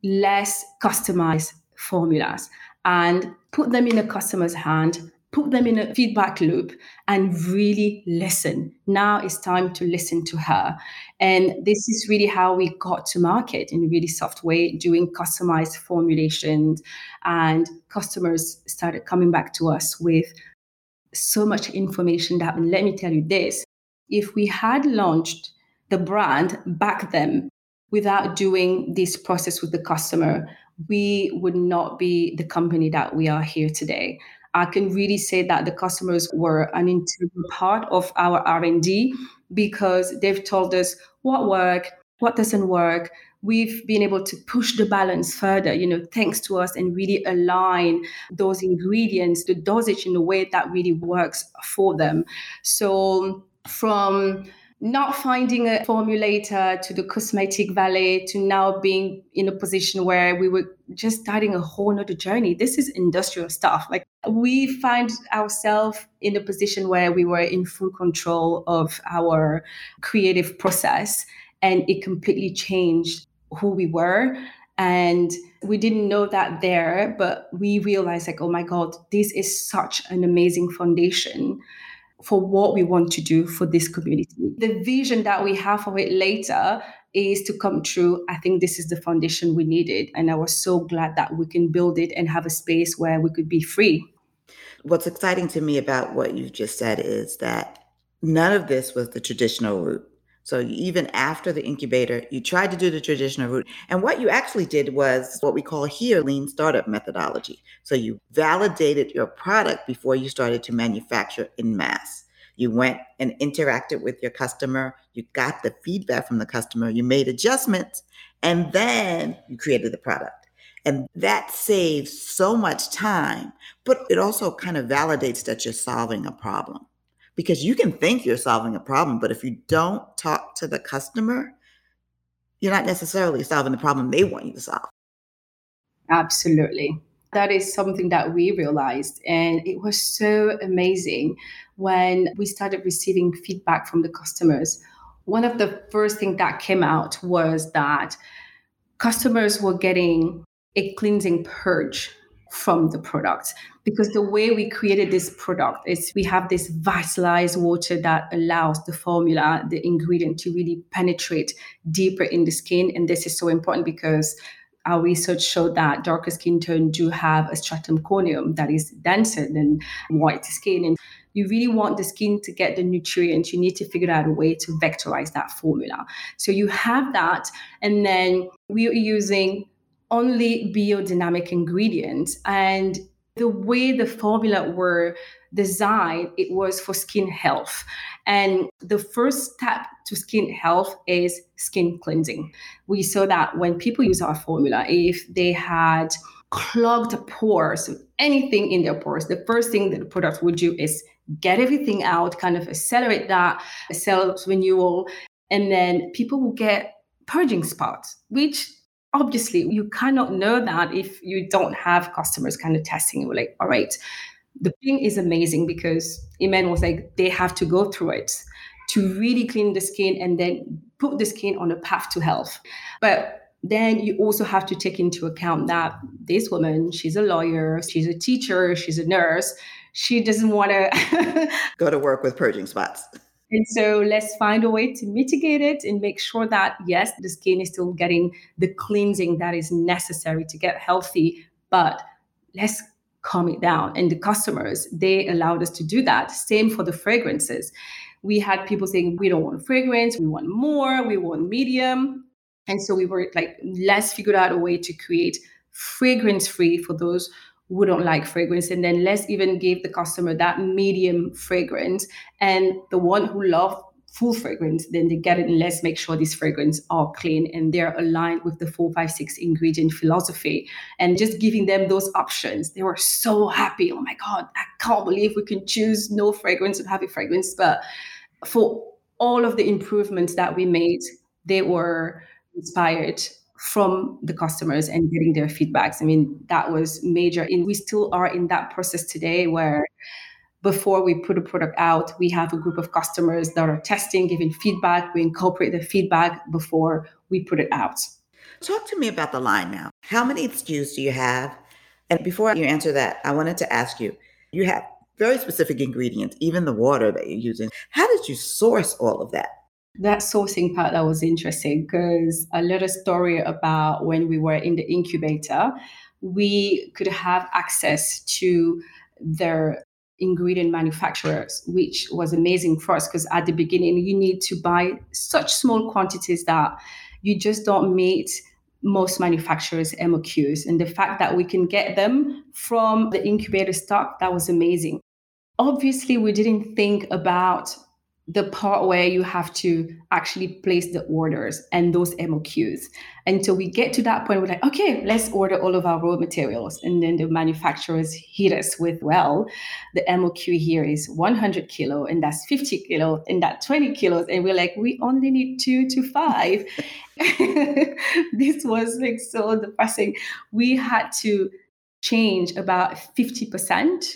less customized formulas, and put them in a customer's hand, put them in a feedback loop, and really listen. Now it's time to listen to her. And this is really how we got to market in a really soft way, doing customized formulations. And customers started coming back to us with so much information that, let me tell you this if we had launched the brand back then without doing this process with the customer, we would not be the company that we are here today. I can really say that the customers were an integral part of our R&D because they've told us what work, what doesn't work. We've been able to push the balance further, you know, thanks to us and really align those ingredients, the dosage in a way that really works for them. So from not finding a formulator to the Cosmetic Valley to now being in a position where we were just starting a whole nother journey. This is industrial stuff. Like we find ourselves in a position where we were in full control of our creative process and it completely changed who we were. And we didn't know that there, but we realized like, oh my God, this is such an amazing foundation for what we want to do for this community. The vision that we have for it later is to come true. I think this is the foundation we needed. And I was so glad that we can build it and have a space where we could be free. What's exciting to me about what you've just said is that none of this was the traditional route. So even after the incubator, you tried to do the traditional route. And what you actually did was what we call here lean startup methodology. So you validated your product before you started to manufacture in mass. You went and interacted with your customer, you got the feedback from the customer, you made adjustments, and then you created the product. And that saves so much time, but it also kind of validates that you're solving a problem because you can think you're solving a problem, but if you don't talk to the customer, you're not necessarily solving the problem they want you to solve. Absolutely. That is something that we realized. And it was so amazing when we started receiving feedback from the customers. One of the first things that came out was that customers were getting a cleansing purge from the product. Because the way we created this product is we have this vitalized water that allows the formula the ingredient to really penetrate deeper in the skin. And this is so important because our research showed that darker skin tone do have a stratum corneum that is denser than white skin. And you really want the skin to get the nutrients. You need to figure out a way to vectorize that formula. So you have that. And then we're using only biodynamic ingredients. And the way the formula were designed, it was for skin health. And the first step to skin health is skin cleansing. We saw that when people use our formula, if they had clogged pores, anything in their pores, the first thing that the product would do is get everything out, kind of accelerate that cell renewal, and then people will get purging spots, which obviously you cannot know that if you don't have customers kind of testing you like all right the thing is amazing because Imen was like they have to go through it to really clean the skin and then put the skin on a path to health. But then you also have to take into account that this woman she's a lawyer she's a teacher she's a nurse. She doesn't want to *laughs* go to work with purging spots and so let's find a way to mitigate it and make sure that, yes, the skin is still getting the cleansing that is necessary to get healthy, but let's calm it down. And the customers, they allowed us to do that. Same for the fragrances. We had people saying, we don't want fragrance, we want more, we want medium. And so we were like, let's figure out a way to create fragrance free for those don't like fragrance and then let's even give the customer that medium fragrance. And the one who love full fragrance then they get it and let's make sure these fragrances are clean and they're aligned with the 456 ingredient philosophy. And just giving them those options they were so happy. Oh my god i can't believe we can choose no fragrance and have a fragrance. But for all of the improvements that we made they were inspired from the customers and getting their feedbacks. I mean, that was major. And we still are in that process today where before we put a product out, we have a group of customers that are testing, giving feedback. We incorporate the feedback before we put it out. Talk to me about the line now. How many SKUs do you have? And before you answer that, I wanted to ask you you have very specific ingredients, even the water that you're using. How did you source all of that? That sourcing part that was interesting because a little story about when we were in the incubator we could have access to their ingredient manufacturers which was amazing for us because at the beginning you need to buy such small quantities that you just don't meet most manufacturers MOQs and the fact that we can get them from the incubator stock that was amazing. Obviously we didn't think about the part where you have to actually place the orders and those MOQs. Until we get to that point, we're like, okay, let's order all of our raw materials. And then the manufacturers hit us with, well, the MOQ here is 100 kilo, and that's 50 kilo, and that 20 kilos. And we're like, we only need two to five. *laughs* this was like so depressing. We had to change about 50%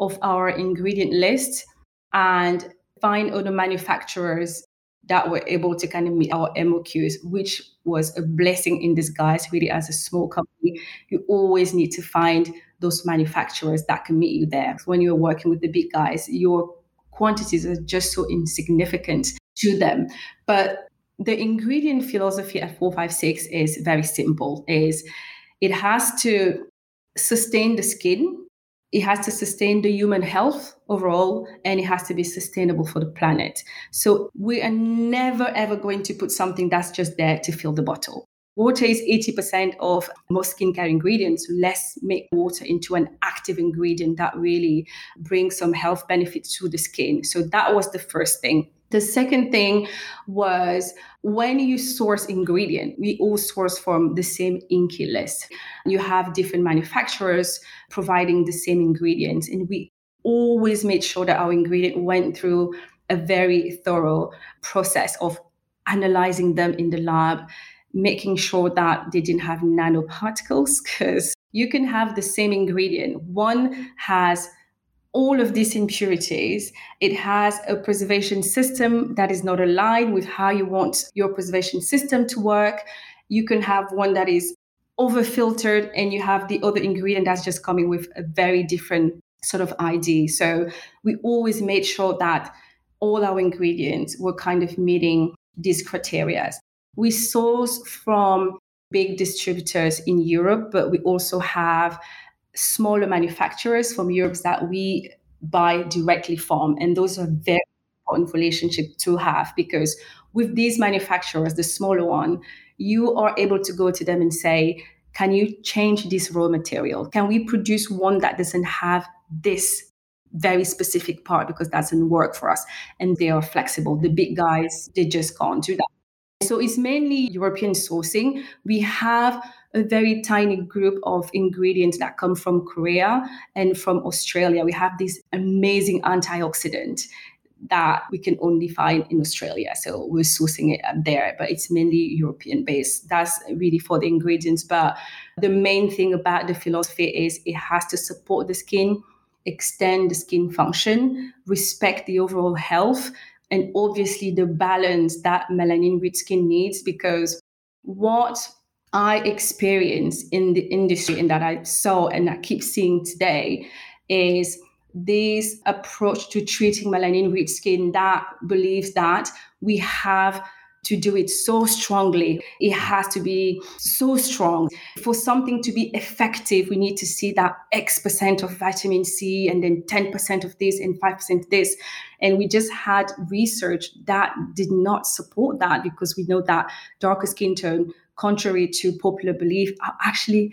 of our ingredient list. And find other manufacturers that were able to kind of meet our MOQs, which was a blessing in disguise, really, as a small company. You always need to find those manufacturers that can meet you there. When you're working with the big guys, your quantities are just so insignificant to them. But the ingredient philosophy at 456 is very simple is it has to sustain the skin it has to sustain the human health overall and it has to be sustainable for the planet. So we are never ever going to put something that's just there to fill the bottle. Water is 80% of most skincare ingredients. let's make water into an active ingredient that really brings some health benefits to the skin. So that was the first thing. The second thing was when you source ingredient, we all source from the same INCI list. You have different manufacturers providing the same ingredients, and we always made sure that our ingredient went through a very thorough process of analyzing them in the lab, making sure that they didn't have nanoparticles because you can have the same ingredient. One has all of these impurities. It has a preservation system that is not aligned with how you want your preservation system to work. You can have one that is over filtered, and you have the other ingredient that's just coming with a very different sort of ID. So we always made sure that all our ingredients were kind of meeting these criteria. We source from big distributors in Europe, but we also have smaller manufacturers from Europe that we buy directly from. And those are very important relationship to have because with these manufacturers, the smaller one, you are able to go to them and say, can you change this raw material? Can we produce one that doesn't have this very specific part because that doesn't work for us? And they are flexible. The big guys, they just can't do that. So it's mainly European sourcing. We have a very tiny group of ingredients that come from Korea and from Australia. We have this amazing antioxidant that we can only find in Australia. So we're sourcing it up there, but it's mainly European based. That's really for the ingredients. But the main thing about the philosophy is it has to support the skin, extend the skin function, respect the overall health, and obviously the balance that melanin rich skin needs because what I experienced in the industry and that I saw and I keep seeing today is this approach to treating melanin rich skin that believes that we have to do it so strongly. It has to be so strong. For something to be effective, we need to see that X percent of vitamin C and then 10% of this and 5% this. And we just had research that did not support that because we know that darker skin tone, contrary to popular belief, are actually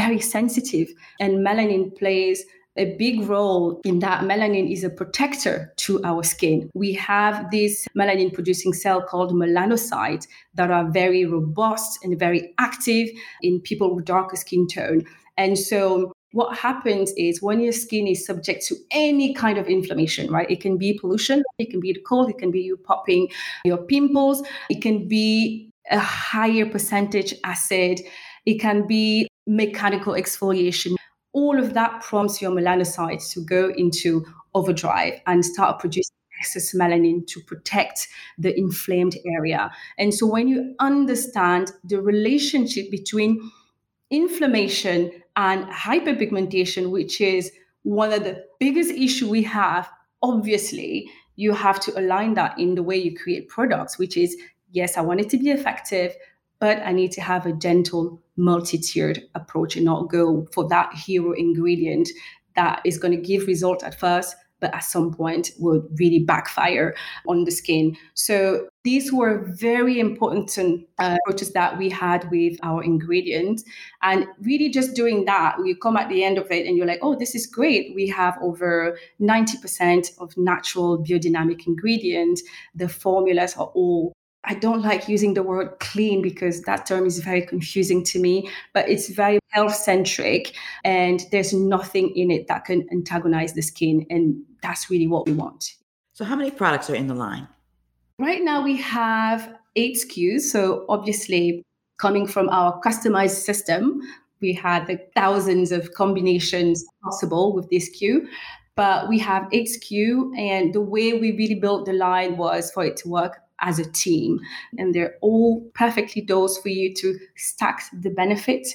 very sensitive. And melanin plays a big role in that melanin is a protector to our skin. We have this melanin producing cell called melanocytes that are very robust and very active in people with darker skin tone. And so what happens is when your skin is subject to any kind of inflammation, right? It can be pollution, it can be the cold, it can be you popping your pimples, it can be a higher percentage acid, it can be mechanical exfoliation all of that prompts your melanocytes to go into overdrive and start producing excess melanin to protect the inflamed area. And so when you understand the relationship between inflammation and hyperpigmentation, which is one of the biggest issue we have, obviously you have to align that in the way you create products, which is yes, I want it to be effective, but I need to have a gentle, multi tiered approach and not go for that hero ingredient that is going to give result at first, but at some point will really backfire on the skin. So these were very important uh, approaches that we had with our ingredients. And really just doing that, you come at the end of it and you're like, oh, this is great. We have over 90% of natural biodynamic ingredients. The formulas are all I don't like using the word clean because that term is very confusing to me, but it's very health centric and there's nothing in it that can antagonize the skin. And that's really what we want. So, how many products are in the line? Right now, we have eight SKUs. So, obviously, coming from our customized system, we had the thousands of combinations possible with this SKU but we have eight SKU and the way we really built the line was for it to work as a team. And they're all perfectly dosed for you to stack the benefits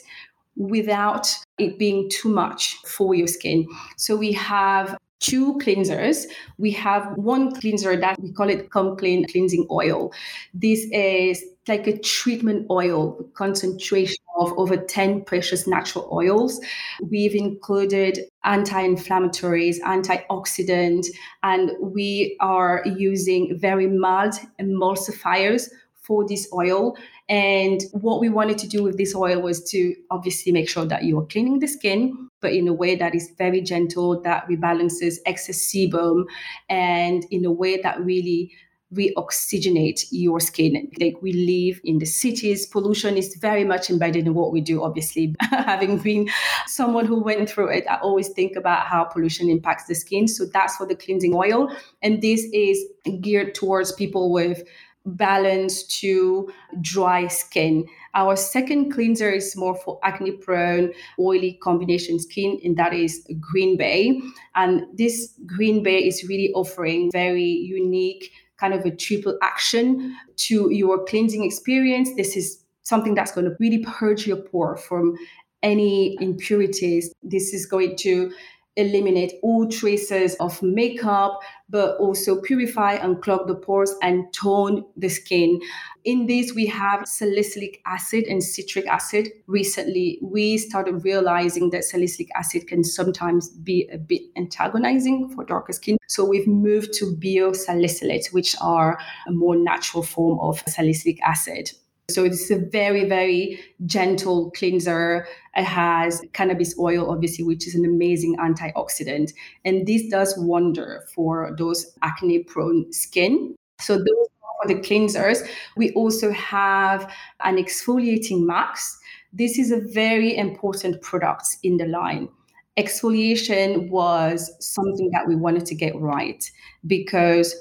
without it being too much for your skin. So we have two cleansers. We have one cleanser that we call it Come Clean Cleansing Oil. This is like a treatment oil concentration of over 10 precious natural oils. We've included anti inflammatories, antioxidant, and we are using very mild emulsifiers for this oil. And what we wanted to do with this oil was to obviously make sure that you are cleaning the skin, but in a way that is very gentle, that rebalances excess sebum, and in a way that really re-oxygenate your skin. Like we live in the cities, pollution is very much embedded in what we do. Obviously, *laughs* having been someone who went through it, I always think about how pollution impacts the skin. So that's for the cleansing oil, and this is geared towards people with balance to dry skin. Our second cleanser is more for acne prone, oily combination skin, and that is Green Bay. And this Green Bay is really offering very unique kind of a triple action to your cleansing experience. This is something that's going to really purge your pore from any impurities. This is going to eliminate all traces of makeup, but also purify and clog the pores and tone the skin. In this, we have salicylic acid and citric acid. Recently, we started realizing that salicylic acid can sometimes be a bit antagonizing for darker skin. So we've moved to biosalicylates, which are a more natural form of salicylic acid. So it's a very, very gentle cleanser. It has cannabis oil, obviously, which is an amazing antioxidant. And this does wonder for those acne prone skin. So those for the cleansers. We also have an exfoliating mask. This is a very important product in the line. Exfoliation was something that we wanted to get right because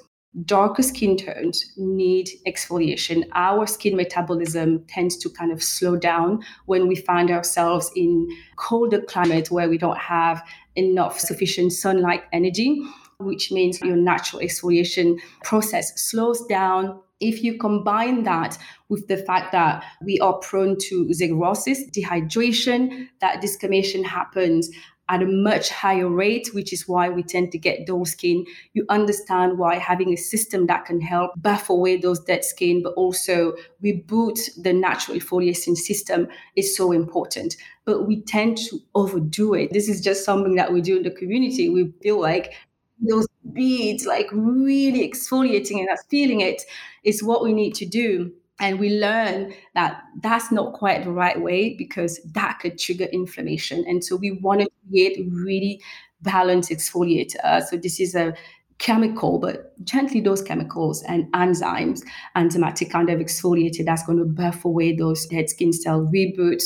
darker skin tones need exfoliation. Our skin metabolism tends to kind of slow down when we find ourselves in colder climate where we don't have enough sufficient sunlight energy, which means your natural exfoliation process slows down. If you combine that with the fact that we are prone to xerosis, dehydration, that desquamation happens at a much higher rate, which is why we tend to get dull skin. You understand why having a system that can help buff away those dead skin, but also reboot the natural exfoliation system is so important. But we tend to overdo it. This is just something that we do in the community. We feel like those beads, like really exfoliating and us feeling it, is what we need to do. And we learn that that's not quite the right way because that could trigger inflammation. And so we want to create really balanced exfoliator. So this is a chemical, but gently dose chemicals and enzymes, enzymatic kind of exfoliator that's going to buff away those dead skin cell, reboot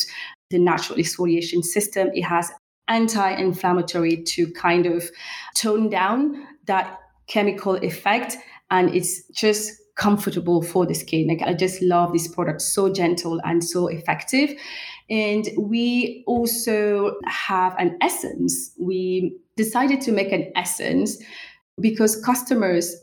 the natural exfoliation system. It has anti-inflammatory to kind of tone down that chemical effect. And it's just comfortable for the skin. Like I just love this product, so gentle and so effective. And we also have an essence. We decided to make an essence because customers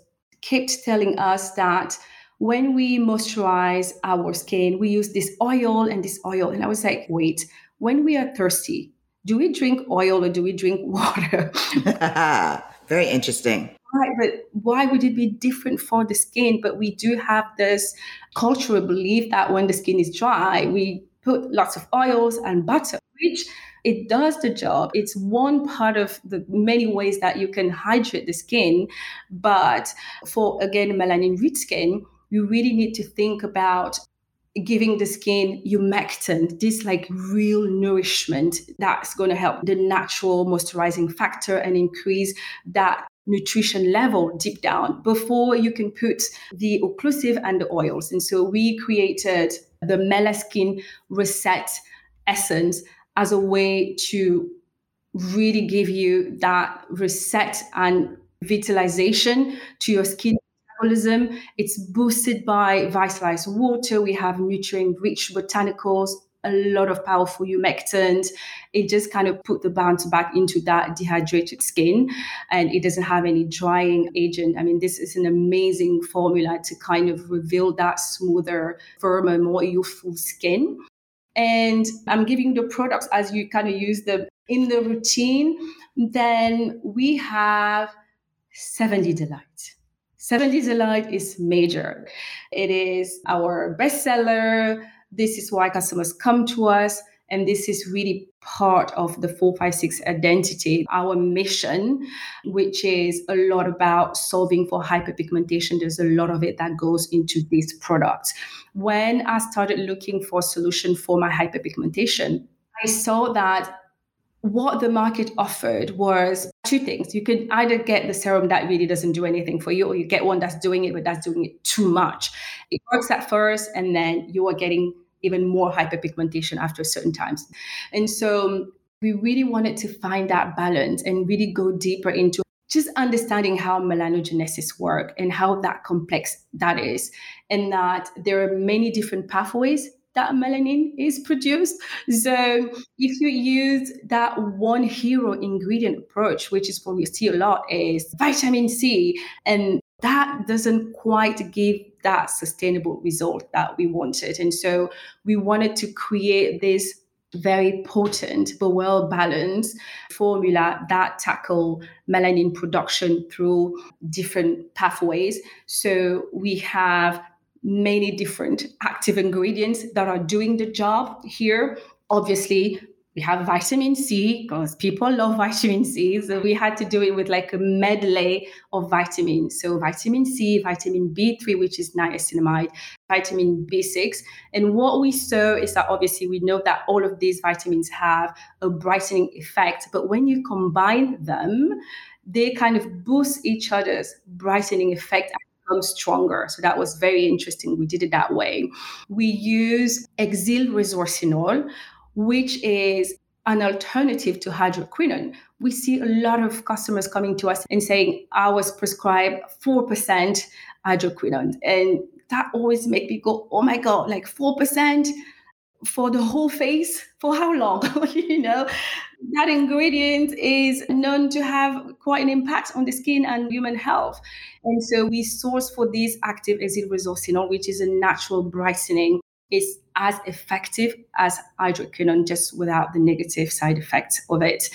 kept telling us that when we moisturize our skin, we use this oil and this oil. And I was like, wait, when we are thirsty, do we drink oil or do we drink *laughs* water? *laughs* Very interesting. Right, but why would it be different for the skin? But we do have this cultural belief that when the skin is dry, we put lots of oils and butter, which it does the job. It's one part of the many ways that you can hydrate the skin. But for again, melanin rich skin, you really need to think about giving the skin humectant, this like real nourishment that's going to help the natural moisturizing factor and increase that nutrition level deep down before you can put the occlusive and the oils. And so we created the Melaskin Reset Essence as a way to really give you that reset and vitalization to your skin metabolism. It's boosted by vitalized water. We have nutrient rich botanicals, a lot of powerful humectant. It just kind of put the bounce back into that dehydrated skin and it doesn't have any drying agent. I mean, this is an amazing formula to kind of reveal that smoother, firmer, more youthful skin. And I'm giving the products as you kind of use them in the routine. Then we have 70 Delight. 70 Delight is major. It is our bestseller. This is why customers come to us. And this is really part of the 456 identity, our mission, which is a lot about solving for hyperpigmentation. There's a lot of it that goes into these products. When I started looking for a solution for my hyperpigmentation, I saw that what the market offered was two things. You could either get the serum that really doesn't do anything for you, or you get one that's doing it, but that's doing it too much. It works at first, and then you are getting even more hyperpigmentation after certain times. And so um, we really wanted to find that balance and really go deeper into just understanding how melanogenesis work and how that complex that is and that there are many different pathways that melanin is produced. So if you use that one hero ingredient approach, which is what we see a lot, is vitamin C, and that doesn't quite give that sustainable result that we wanted. And so we wanted to create this very potent but well balanced formula that tackle melanin production through different pathways. So we have many different active ingredients that are doing the job here. Obviously, we have vitamin C because people *laughs* love vitamin C. So we had to do it with like a medley of vitamins. So vitamin C, vitamin B3, which is niacinamide, vitamin B6. And what we saw is that obviously we know that all of these vitamins have a brightening effect, but when you combine them, they kind of boost each other's brightening effect become stronger. So that was very interesting. We did it that way. We use Hexyl Resorcinol, which is an alternative to hydroquinone. We see a lot of customers coming to us and saying, I was prescribed 4% hydroquinone. And that always make me go, oh my God, like 4% for the whole face? For how long? *laughs* you know, that ingredient is known to have quite an impact on the skin and human health. And so we source for this active hexyl resorcinol, which is a natural brightening is as effective as hydroquinone, just without the negative side effects of it.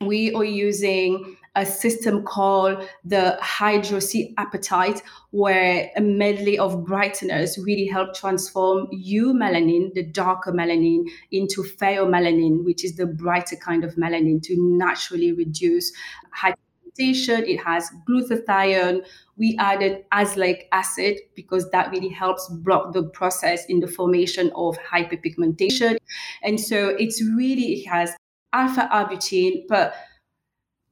We are using a system called the Hydro-C Apatite, where a medley of brighteners really help transform eumelanin, the darker melanin, into pheomelanin, which is the brighter kind of melanin, to naturally reduce hyperpigmentation. It has glutathione, we added azelaic acid because that really helps block the process in the formation of hyperpigmentation. And so it's really, it has alpha arbutin, but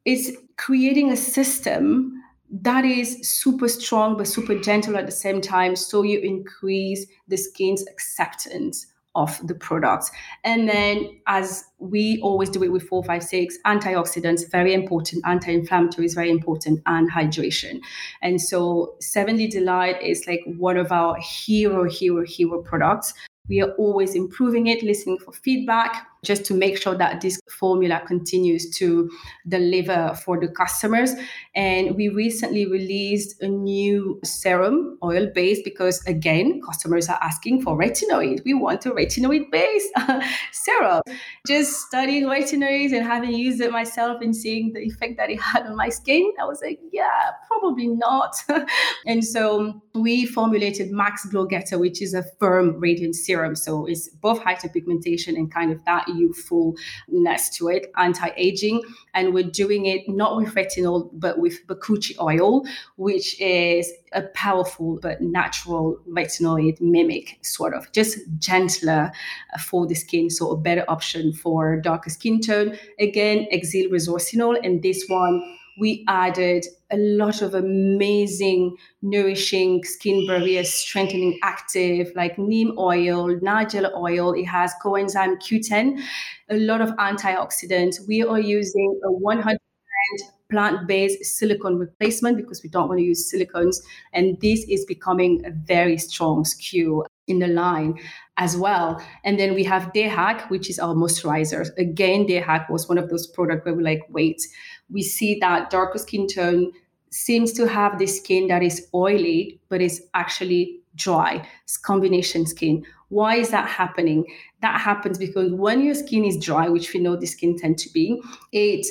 it's creating a system that is super strong but super gentle at the same time so you increase the skin's acceptance of the products. And then, as we always do it with 456, antioxidants, very important, anti inflammatory is very important, and hydration. And so, 70 Delight is like one of our hero, hero, hero products. We are always improving it, listening for feedback, just to make sure that this formula continues to deliver for the customers. And we recently released a new serum, oil based, because again, customers are asking for retinoid. We want a retinoid based *laughs* serum. Just studying retinoids and having used it myself and seeing the effect that it had on my skin, I was like, yeah, probably not. *laughs* and so we formulated Max Glow Getter, which is a firm radiant serum. So it's both hyperpigmentation and kind of that youthfulness to it, anti-aging. And we're doing it not with retinol, but with bakuchiol, which is a powerful but natural retinoid mimic, sort of just gentler for the skin. So a better option for darker skin tone. Again, hexyl resorcinol, and this one we added a lot of amazing, nourishing skin barrier strengthening active like neem oil, nigella oil. It has coenzyme Q10, a lot of antioxidants. We are using a 100 plant-based silicone replacement because we don't want to use silicones and this is becoming a very strong SKU in the line as well. And then we have DHAC, which is our moisturizer. Again, DHAC was one of those products where we're like, wait, we see that darker skin tone seems to have the skin that is oily, but is actually dry. It's combination skin. Why is that happening? That happens because when your skin is dry, which we know the skin tend to be, it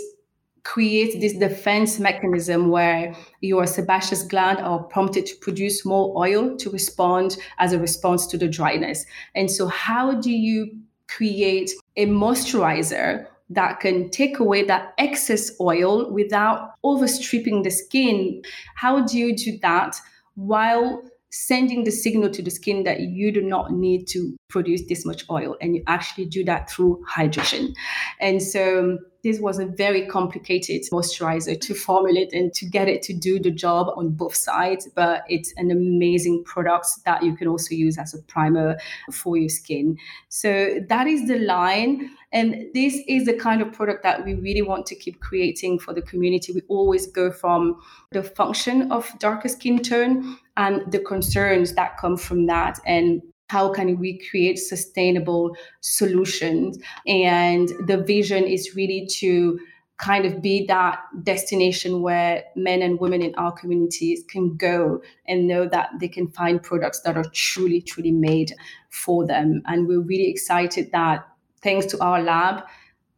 creates this defense mechanism where your sebaceous gland are prompted to produce more oil to respond as a response to the dryness. And so, how do you create a moisturizer that can take away that excess oil without overstripping the skin? How do you do that while sending the signal to the skin that you do not need to produce this much oil and you actually do that through hydration and so this was a very complicated moisturizer to formulate and to get it to do the job on both sides but it's an amazing product that you can also use as a primer for your skin. So that is the line and this is the kind of product that we really want to keep creating for the community. We always go from the function of darker skin tone and the concerns that come from that and how can we create sustainable solutions? And the vision is really to kind of be that destination where men and women in our communities can go and know that they can find products that are truly truly made for them. And we're really excited that thanks to our lab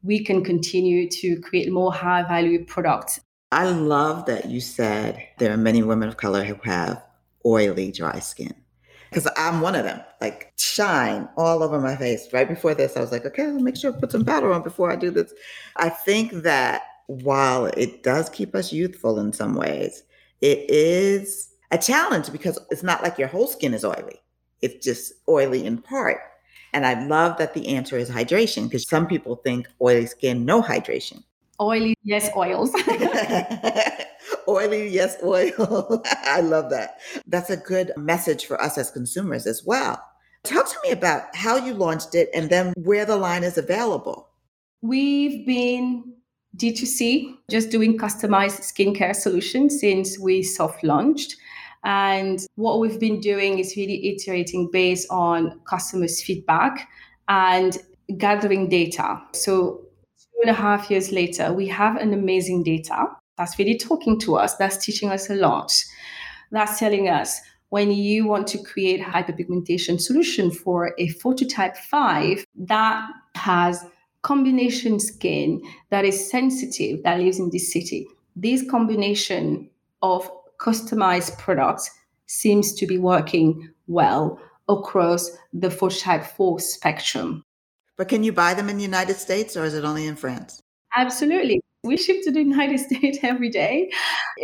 we can continue to create more high value products. I love that you said there are many women of color who have oily, dry skin. Because I'm one of them, like shine all over my face. Right before this, I was like, okay, I'll make sure I put some powder on before I do this. I think that while it does keep us youthful in some ways, it is a challenge because it's not like your whole skin is oily. It's just oily in part. And I love that the answer is hydration because some people think oily skin, no hydration. Oily, yes, oils. *laughs* *laughs* Oily, yes, oil. *laughs* I love that. That's a good message for us as consumers as well. Talk to me about how you launched it and then where the line is available. We've been D2C, just doing customized skincare solutions since we soft launched. And what we've been doing is really iterating based on customers' feedback and gathering data. So, two and a half years later, we have an amazing data that's really talking to us, that's teaching us a lot. That's telling us when you want to create a hyperpigmentation solution for a phototype 5 that has combination skin that is sensitive that lives in this city. This combination of customized products seems to be working well across the phototype 4 spectrum. But can you buy them in the united states or is it only in france? Absolutely we ship to the United *laughs* States every day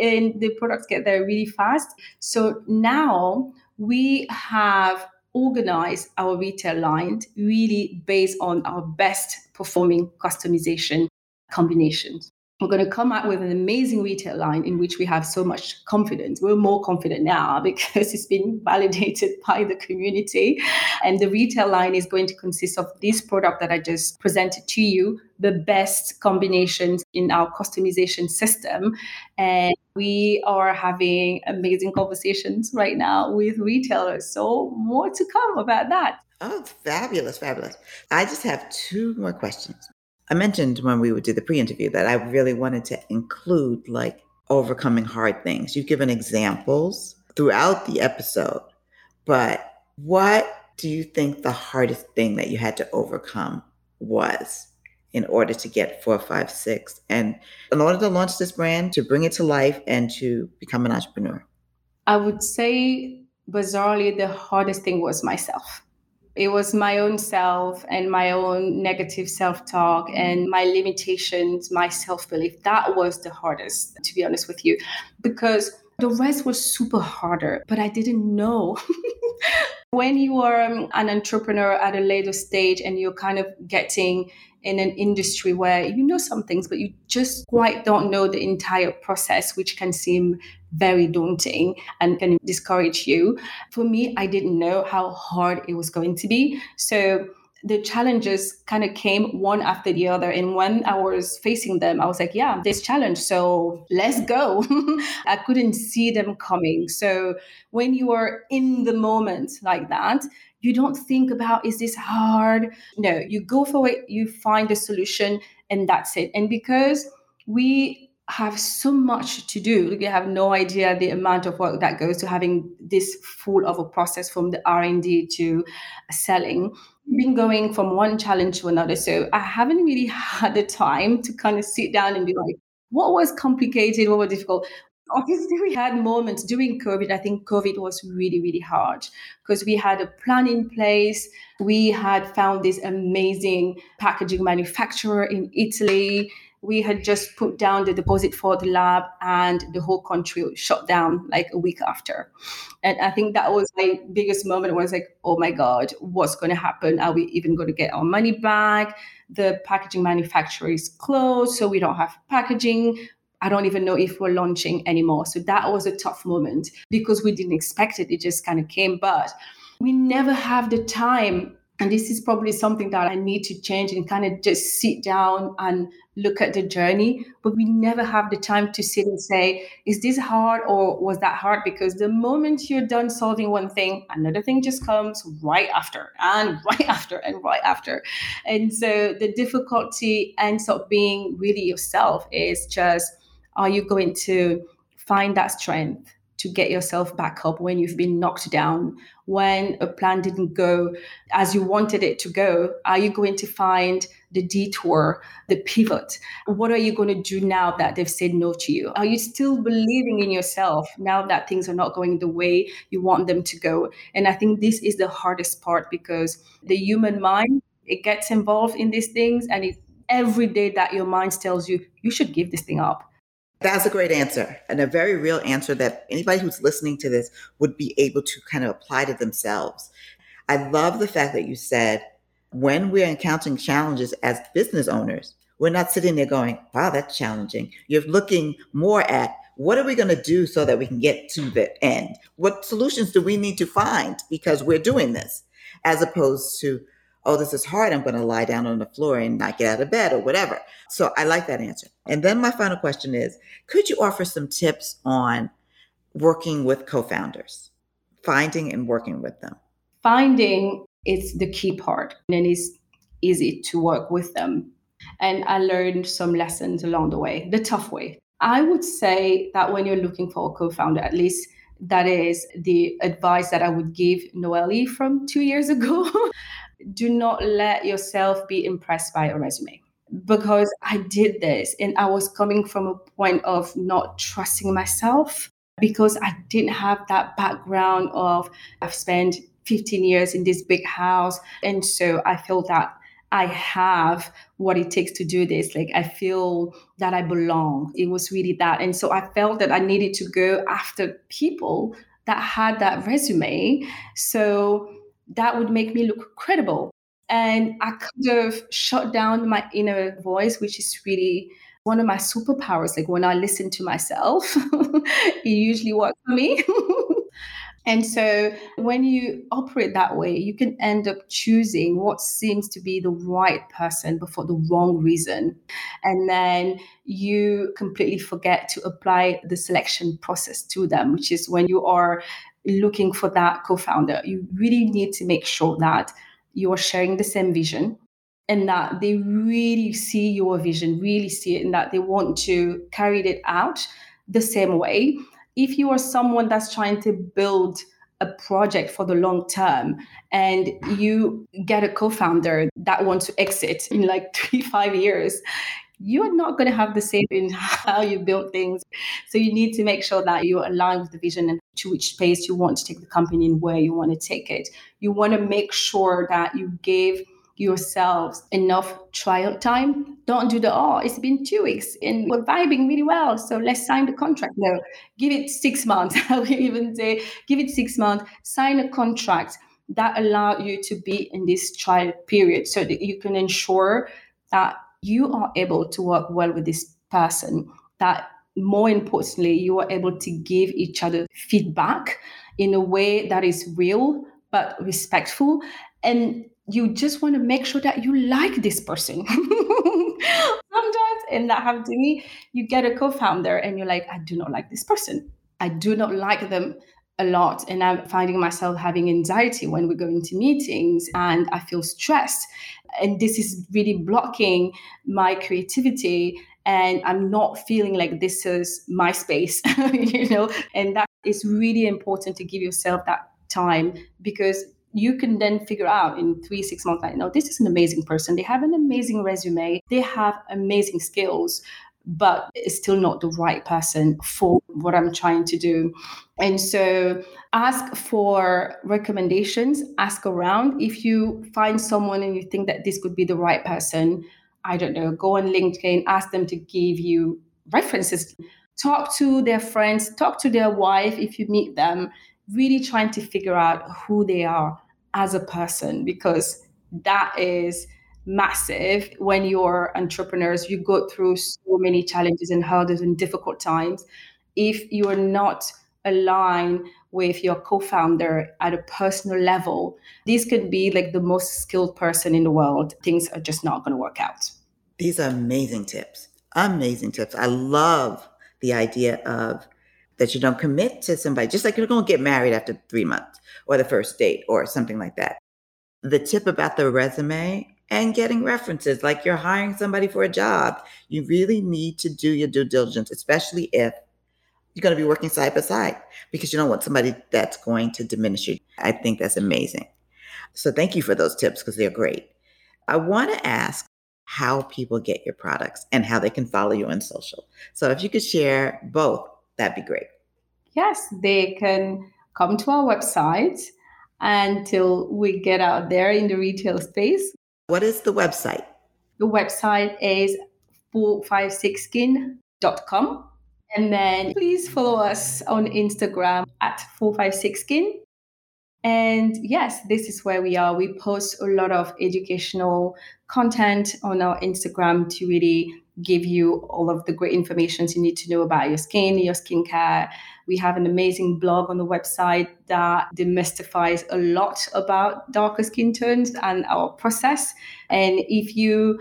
and the products get there really fast. So now we have organized our retail line really based on our best performing customization combinations. We're going to come out with an amazing retail line in which we have so much confidence. We're more confident now *laughs* because it's been validated *laughs* by the community. And the retail line is going to consist of this product that I just presented to you, the best combinations in our customization system. And we are having amazing conversations right now with retailers. So, more to come about that. Oh, fabulous, fabulous. I just have two more questions. I mentioned when we would do the pre interview that I really wanted to include like overcoming hard things. You've given examples throughout the episode, but what do you think the hardest thing that you had to overcome was in order to get 456 and in order to launch this brand, to bring it to life and to become an entrepreneur? I would say, bizarrely, the hardest thing was myself it was my own self and my own negative self talk and my limitations, my self belief. That was the hardest, to be honest with you, because the rest was super harder, but I didn't know. *laughs* when you are um, an entrepreneur at a later stage and you're kind of getting in an industry where you know some things, but you just quite don't know the entire process, which can seem very daunting and can discourage you. For me, I didn't know how hard it was going to be. So the challenges kind of came one after the other. And when I was facing them, I was like, yeah, this challenge. So let's go. *laughs* I couldn't see them coming. So when you are in the moment like that, you don't think about, is this hard? No, you go for it, you find the solution, and that's it. And because we have so much to do. You have no idea the amount of work that goes to having this full of a process from the R and D to selling. Been going from one challenge to another, so I haven't really *laughs* had the time to kind of sit down and be like, what was complicated, what was difficult. Obviously, we had moments during COVID. I think COVID was really, really hard because we had a plan in place. We had found this amazing packaging manufacturer in Italy we had just put down the deposit for the lab and the whole country shut down like a week after and i think that was my biggest moment was like oh my god what's going to happen are we even going to get our money back the packaging manufacturer is closed so we don't have packaging I don't even know if we're launching anymore. So that was a tough moment because we didn't expect it. It just kind of came. But we never have the time and this is probably something that I need to change and kind of just sit down and look at the journey. But we never have the time to sit and say, is this hard or was that hard? Because the moment you're done solving one thing, another thing just comes right after and *laughs* right after and right after. And so the difficulty ends up being really yourself is just, are you going to find that strength? To get yourself back up when you've been knocked down, when a plan didn't go as you wanted it to go? Are you going to find the detour, the pivot? What are you going to do now that they've said no to you? Are you still believing in yourself now that things are not going the way you want them to go? And I think this is the hardest part because the human mind, it gets involved in these things and every day that your mind tells you, you should give this thing up that's a great answer and a very real answer that anybody who's listening to this would be able to kind of apply to themselves. I love the fact that you said when we're encountering challenges as business owners, we're not sitting there going, wow, that's challenging. You're looking more at what are we going to do so that we can get to the end? What solutions do we need to find because we're doing this? As opposed to, oh, this is hard. I'm going to lie down on the floor and not get out of bed or whatever. So I like that answer. And then my final question is could you offer some tips on working with co founders, finding and working with them? Finding is the key part, and it's easy to work with them. And I learned some lessons along the way, the tough way. I would say that when you're looking for a co founder, at least that is the advice that I would give Noelly from two years ago. *laughs* Do not let yourself be impressed by a resume because I did this and I was coming from a point of not trusting myself because I didn't have that background of I've spent 15 years in this big house. And so I feel that I have what it takes to do this. Like I feel that I belong. It was really that. And so I felt that I needed to go after people that had that resume. So that would make me look credible. And I kind of shut down my inner voice, which is really one of my superpowers. Like when I listen to myself, *laughs* it usually works for me. *laughs* And so when you operate that way, you can end up choosing what seems to be the right person but for the wrong reason. And then you completely forget to apply the selection process to them, which is when you are looking for that co founder, you really need to make sure that you are sharing the same vision and that they really see your vision, really see it, and that they want to carry it out the same way. If you are someone that's trying to build a project for the long term and you get a co-founder that wants to exit in like *laughs* three five years you're not going to have the same in *laughs* how you build things so you need to make sure that you align with the vision and to which space you want to take the company and where you want to take it you want to make sure that you give yourselves enough trial time. Don't do the, oh, it's been two weeks and we're vibing really well. So let's sign the contract. No, give it six months. *laughs* I would even say, give it six months, sign a contract that allow you to be in this trial period so that you can ensure that you are able to work well with this person, that more importantly, you are able to give each other feedback in a way that is real but respectful and you just want to make sure that you like this person. *laughs* Sometimes in that happened to me, you get a co-founder and you're like, I do not like this person. I do not like them a lot. And I'm finding myself having anxiety when we go into meetings and I feel stressed. And this is really blocking my creativity. And I'm not feeling like this is my space, *laughs* you know, and that is really important to give yourself that time because you can then figure out in three, six months, like, no, this is an amazing person. They have an amazing resume. They have amazing skills, but it's still not the right person for what I'm trying to do. And so ask for recommendations, ask around. If you find someone and you think that this could be the right person, I don't know, go on LinkedIn, ask them to give you references. Talk to their friends, talk to their wife if you meet them, really trying to figure out who they are as a person because that is massive. When you're entrepreneurs you go through so many challenges and hurdles and difficult times. If you are not aligned with your co-founder at a personal level this could be like the most skilled person in the world. Things are just not going to work out. These are amazing tips. Amazing tips. I love the idea of that you don't commit to somebody, just like you're going to get married after three months or the first date or something like that. The tip about the resume and getting references, like you're hiring somebody for a job, you really need to do your due diligence, especially if you're going to be working side by side because you don't want somebody that's going to diminish you. I think that's amazing. So thank you for those tips because they're great. I want to ask how people get your products and how they can follow you on social. So if you could share both that'd be great. Yes, they can come to our website until we get out there in the retail space. What is the website? The website is 456skin.com. And then please follow us on Instagram at 456skin. And yes, this is where we are. We post a lot of educational content on our Instagram to really give you all of the great information you need to know about your skin, your skincare. We have an amazing blog on the website that demystifies a lot about darker skin tones and our process. And if you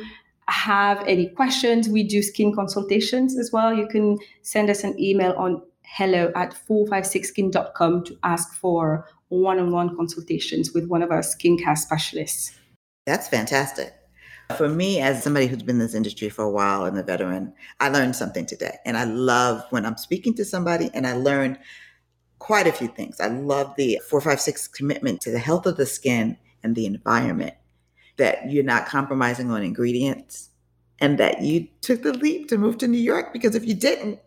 have any questions, we do skin consultations as well. You can send us an email on hello at 456skin.com to ask for one on one consultations with one of our skincare specialists. That's fantastic. For me, as somebody who's been in this industry for a while and a veteran, I learned something today. And I love when I'm speaking to somebody and I learn quite a few things. I love the 456 commitment to the health of the skin and the environment, that you're not compromising on ingredients, and that you took the leap to move to New York because if you didn't,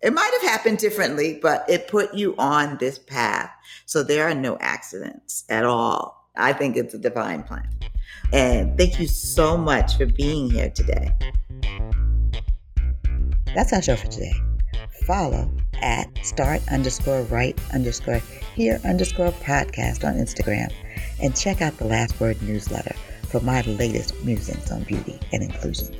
it might have happened differently, but it put you on this path. So there are no accidents at all. I think it's a divine plan. And thank you so much for being here today. That's our show for today. Follow at start underscore right underscore here underscore podcast on Instagram and check out the Last Word newsletter for my latest musings on beauty and inclusion.